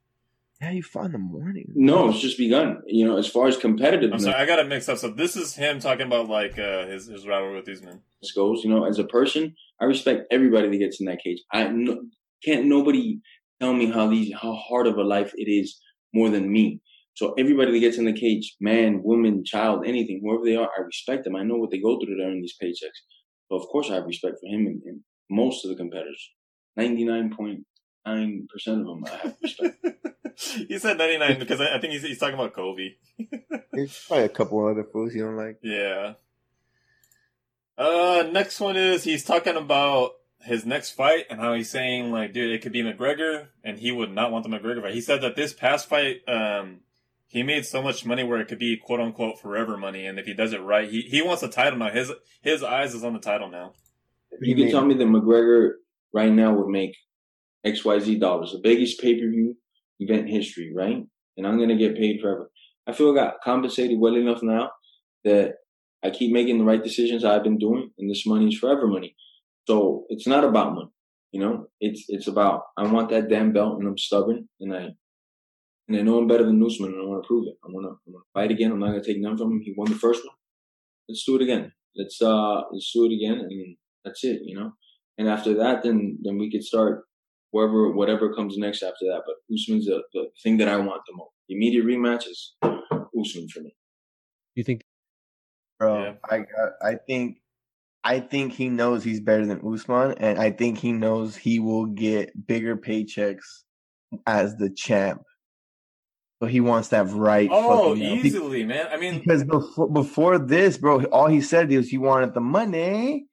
yeah, you fought in the morning. No, it's just begun. You know, as far as competitiveness I'm sorry, I got it mixed up. So this is him talking about like uh, his his rivalry with these men. Usman. goes, you know, as a person, I respect everybody that gets in that cage. I no, can't nobody tell me how these how hard of a life it is more than me. So everybody that gets in the cage, man, woman, child, anything, whoever they are, I respect them. I know what they go through to earn these paychecks. So of course I have respect for him and, and most of the competitors. Ninety nine point nine percent of them I have respect. he said 99 because I, I think he's, he's talking about Colby. There's probably a couple other fools you don't like. Yeah. Uh, next one is he's talking about his next fight and how he's saying like, dude, it could be McGregor, and he would not want the McGregor fight. He said that this past fight, um, he made so much money where it could be quote unquote forever money, and if he does it right, he he wants a title now. His his eyes is on the title now. You can tell me that McGregor right now would make XYZ dollars, the biggest pay per view event in history, right? And I'm going to get paid forever. I feel I got compensated well enough now that I keep making the right decisions I've been doing, and this money is forever money. So it's not about money, you know. It's it's about I want that damn belt, and I'm stubborn, and I and I know I'm better than Usman, and I want to prove it. I want to I want to fight again. I'm not going to take none from him. He won the first one. Let's do it again. Let's uh let's do it again, and that's it, you know. And after that, then then we could start wherever whatever comes next after that. But Usman's the, the thing that I want the most. The immediate rematch is Usman for me. You think bro. Yeah. I got. I think. I think he knows he's better than Usman, and I think he knows he will get bigger paychecks as the champ. So he wants that right. Oh, fucking now. Be- easily, man. I mean, Because before before this, bro, all he said is he wanted the money.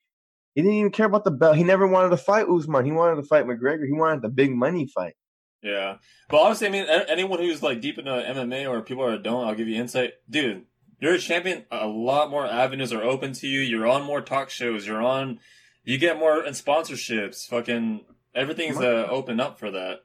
He didn't even care about the belt. He never wanted to fight Usman. He wanted to fight McGregor. He wanted the big money fight. Yeah, but honestly, I mean, anyone who's like deep into MMA or people that don't, I'll give you insight, dude. You're a champion. A lot more avenues are open to you. You're on more talk shows. You're on. You get more and sponsorships. Fucking everything's uh, open up for that.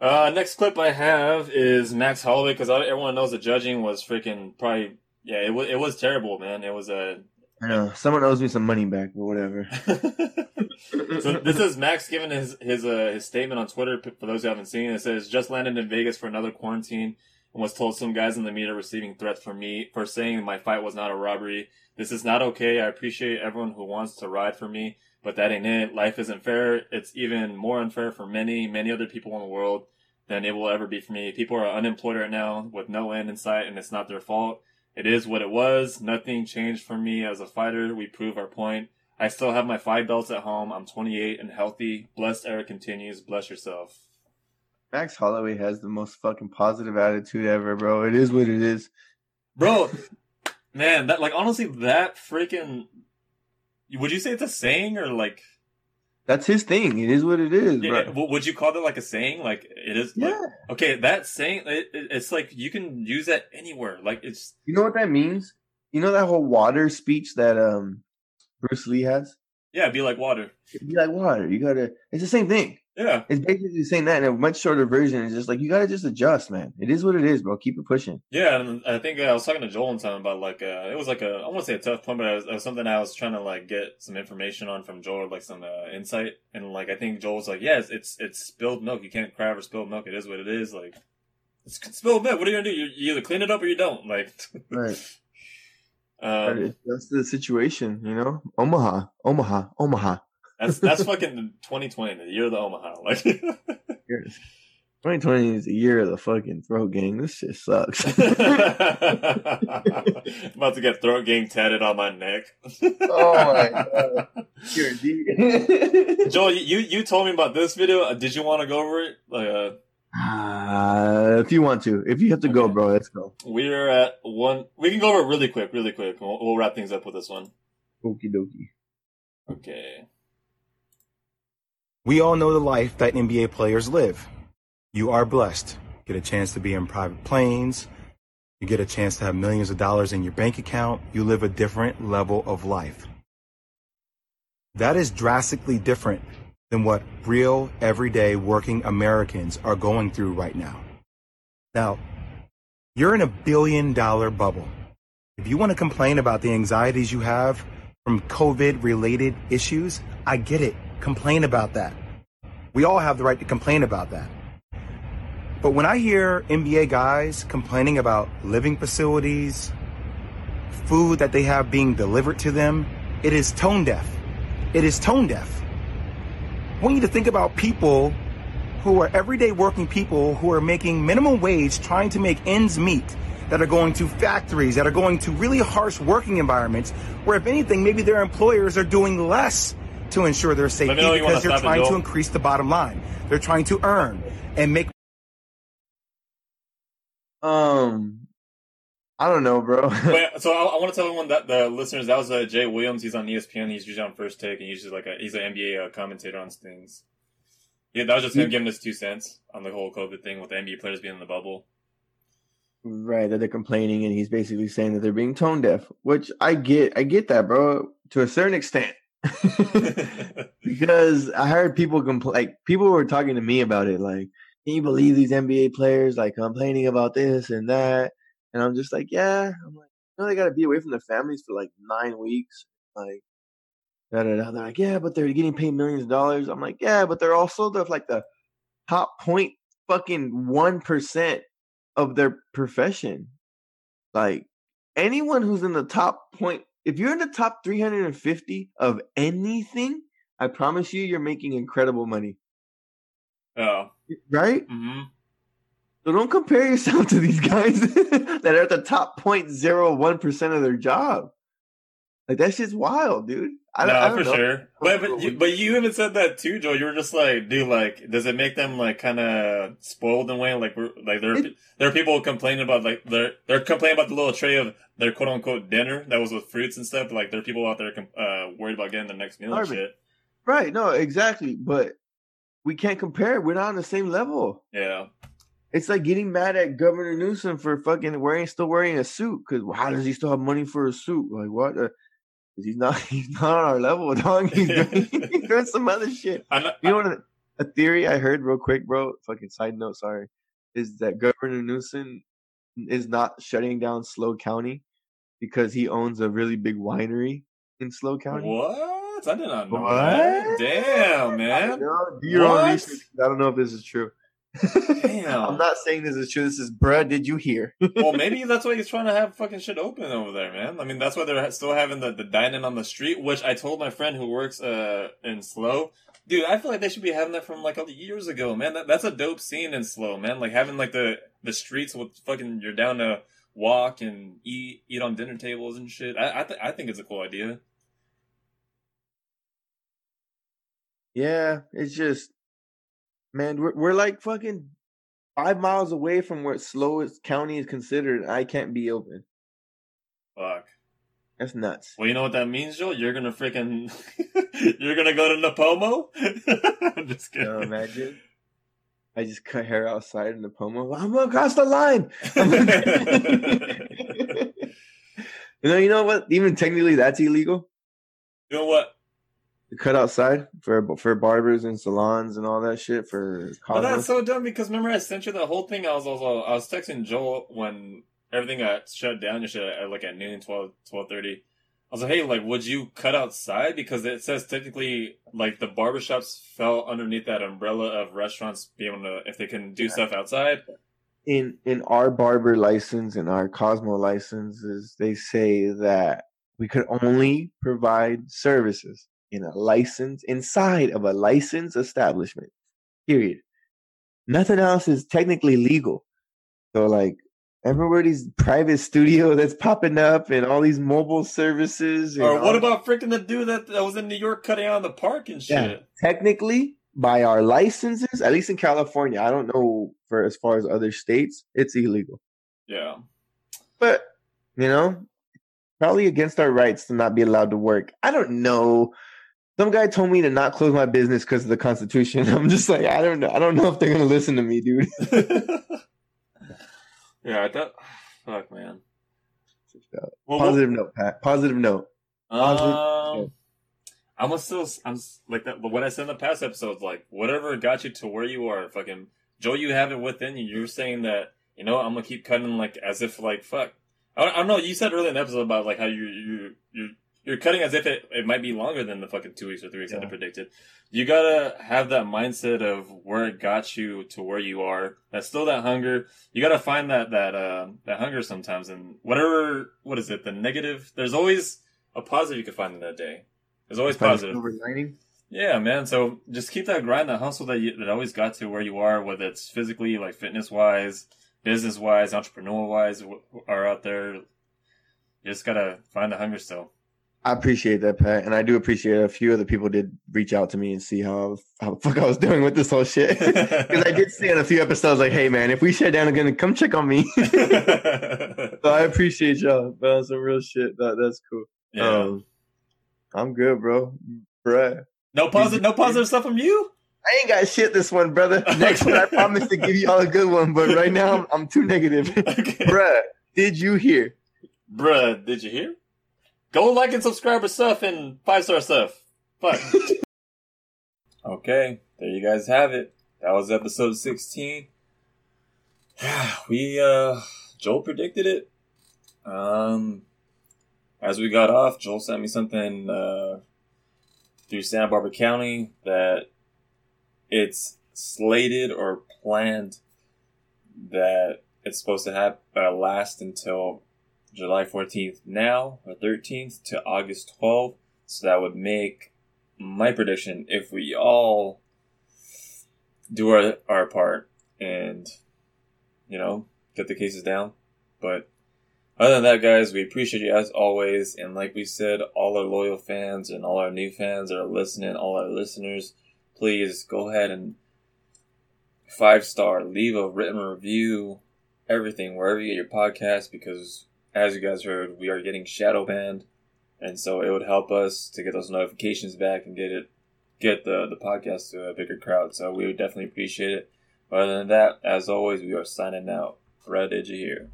Uh, next clip I have is Max Holloway because everyone knows the judging was freaking probably yeah it was it was terrible man it was a I know someone owes me some money back, but whatever. so this is Max giving his his uh, his statement on Twitter. For those who haven't seen, it says just landed in Vegas for another quarantine and was told some guys in the media receiving threats from me for saying my fight was not a robbery. This is not okay. I appreciate everyone who wants to ride for me, but that ain't it. Life isn't fair. It's even more unfair for many many other people in the world than it will ever be for me. People are unemployed right now with no end in sight, and it's not their fault. It is what it was. Nothing changed for me as a fighter. We prove our point. I still have my five belts at home. I'm 28 and healthy. Blessed era continues. Bless yourself. Max Holloway has the most fucking positive attitude ever, bro. It is what it is. Bro, man, that like honestly that freaking would you say it's a saying or like That's his thing. It is what it is, Yeah, bro. would you call that like a saying? Like it is. like- Yeah. okay, that saying, it, it- it's like you can use that anywhere. Like it's You know what that means? You know that whole water speech that um Bruce Lee has? yeah, be like water. Be like water. You gotta. It's the same thing. Yeah, It's basically saying that in a much shorter version. It's just like you gotta just adjust, man. It is what it is, bro. Keep it pushing. yeah. And I think uh, I was talking to Joel one time about like uh, it was like a I won't say a tough point, but it was, it was something I was trying to like get some information on from Joel, like some uh, insight. And like I think Joel was like, yeah, it's, it's it's spilled milk. You can't cry over spilled milk. It is what it is. Like it's spilled milk. What are you gonna do? You, you either clean it up or you don't. Like. Right. Um, That's the situation, you know. Omaha, Omaha, Omaha. That's that's fucking 2020, the year of the Omaha. Like, 2020 is the year of the fucking throat gang. This shit sucks. about to get throat gang tatted on my neck. Oh my God. Here, D- Joel, you you told me about this video. Uh, Did you want to go over it? Like, uh, Uh, if you want to, if you have to go, bro, let's go. we're at one. We can go over it really quick, really quick. We'll, we'll wrap things up with this one. Okie dokie. Okay. We all know the life that NBA players live. You are blessed. You get a chance to be in private planes. You get a chance to have millions of dollars in your bank account. You live a different level of life. That is drastically different than what real, everyday working Americans are going through right now. Now, you're in a billion dollar bubble. If you want to complain about the anxieties you have from COVID related issues, I get it. Complain about that. We all have the right to complain about that. But when I hear NBA guys complaining about living facilities, food that they have being delivered to them, it is tone deaf. It is tone deaf. I want you to think about people who are everyday working people who are making minimum wage trying to make ends meet that are going to factories that are going to really harsh working environments where if anything maybe their employers are doing less to ensure their safety you because they're trying to increase the bottom line they're trying to earn and make Um, I don't know, bro. But, so I, I want to tell everyone that the listeners that was uh, Jay Williams. He's on ESPN. He's usually on First Take, and he's usually like a, he's an NBA uh, commentator on things. Yeah, that was just him Yeah. giving us two cents on the whole COVID thing with the NBA players being in the bubble. right, that they're complaining, and he's basically saying that they're being tone deaf, which I get. I get that, bro, to a certain extent. because I heard people complain. Like people were talking to me about it. Like, can you believe these NBA players like complaining about this and that? And I'm just like, yeah. I'm like, you know, they got to be away from their families for like nine weeks. Like, da da da. They're like, yeah, but they're getting paid millions of dollars. I'm like, yeah, but they're also the like the top point fucking one percent of their profession. Like anyone who's in the top point, if you're in the top 350 of anything, I promise you, you're making incredible money, oh, right? hmm So don't compare yourself to these guys that are at the top 0.01 percent of their job. Like that shit's wild, dude. I, no, I don't for know. sure. But but you, but you even said that too, Joe. You were just like, dude, like, does it make them like kind of spoiled in a way? Like, we're like there are, It- there are people complaining about like they're they're complaining about the little tray of their quote unquote dinner that was with fruits and stuff. But, like there are people out there uh, worried about getting the next meal and shit. Right? No, exactly. But we can't compare. We're not on the same level. Yeah. It's like getting mad at Governor Newsom for fucking wearing still wearing a suit. Because how does he still have money for a suit? Like what? Uh, 'cause he's not. He's not on our level, dog. He's doing, he's doing some other shit. Not, You know what? A, theory I heard real quick, bro. Fucking side note, sorry, is that Governor Newsom is not shutting down SLO County because he owns a really big winery in SLO County. what? I did not know What? that. Damn, man. Do your own research. I don't know if this is true. Damn. I'm not saying this is true. This is, bruh, did you hear? well, maybe that's why he's trying to have fucking shit open over there, man. I mean, that's why they're still having the, the dining on the street, which I told my friend who works uh in SLO, dude, I feel like they should be having that from like years ago, man. That, that's a dope scene in SLO, man. Like having like the the streets with fucking you're down to walk and eat eat on dinner tables and shit. I I, th- I think it's a cool idea. yeah, it's just, man, we're, we're like fucking five miles away from where slowest county is considered. I can't be open. Fuck. That's nuts. Well, you know what that means, Joe? You're gonna freaking, you're gonna go to Nipomo. I'm just kidding. You imagine? I just cut hair outside in the pomo. I'm gonna cross the line. you know, you know what? Even technically, that's illegal. You know what? Cut outside for for barbers and salons and all that shit for. But that's so dumb because remember I sent you the whole thing. I was also I was texting Joel when everything got shut down. You should at like at noon, 12, 12.30. I was like, hey, like, would you cut outside? Because it says technically, like, the barbershops fell underneath that umbrella of restaurants being able to, if they can do stuff outside. in in our barber license and our Cosmo licenses, they say that we could only provide services in a license inside of a licensed establishment. Period. Nothing else is technically legal. So like everywhere these private studio that's popping up and all these mobile services. Or what about freaking the dude that, that was in New York cutting out the park and shit? Yeah. technically by our licenses, at least in California, I don't know for as far as other states, it's illegal. Yeah. But you know, probably against our rights to not be allowed to work. I don't know. Some guy told me to not close my business because of the Constitution. I'm just like, I don't know. I don't know if they're gonna listen to me, dude. yeah, I thought, fuck, man. Well, Positive note, Pat. Positive note. Positive Um, I'm gonna still, I'm like that. But what I said in the past episodes, like whatever got you to where you are, fucking Joe, you have it within you. You're saying that you know I'm gonna keep cutting like as if like fuck. I don't, I don't know. You said earlier in the episode about like how you you you you're cutting as if it, it might be longer than the fucking two weeks or three weeks that I Yeah. predicted. You gotta have that mindset of where it got you to where you are. That's still that hunger. You gotta find that that uh, that hunger sometimes, and whatever what is it? The negative. There's always a positive you can find in that day. There's always positive. Yeah, man. So just keep that grind, that hustle that you, that always got to where you are, whether it's physically, like fitness wise, business wise, entrepreneur wise, are out there. You just gotta find the hunger still. I appreciate that, Pat, and I do appreciate it. a few other people did reach out to me and see how how the fuck I was doing with this whole shit. Because I did say in a few episodes, like, "Hey, man, if we shut down again, come check on me." so I appreciate y'all, but some real shit. That that's cool. yeah. Um, I'm good, bro. Bruh. no positive, no positive stuff from you. I ain't got shit this one, brother. Next one, I promise to give you all a good one, but right now I'm, I'm too negative. Okay. Bruh, did you hear? Bruh, did you hear? Go like and subscribe or stuff and five star stuff. Fuck. okay, there you guys have it. That was episode 16. we, uh, Joel predicted it. Um, as we got off, Joel sent me something, uh, through Santa Barbara County that it's slated or planned that it's supposed to have, uh, last until July 14th now, or 13th to August 12th. So that would make my prediction if we all do our, our part and, you know, get the cases down. But other than that, guys, we appreciate you as always. And like we said, all our loyal fans and all our new fans that are listening, all our listeners, please go ahead and five star, leave a written review, everything, wherever you get your podcast, because as you guys heard, we are getting shadow banned, and so it would help us to get those notifications back and get it, get the the podcast to a bigger crowd. So we would definitely appreciate it. Other than that, as always, we are signing out. Red, you hear?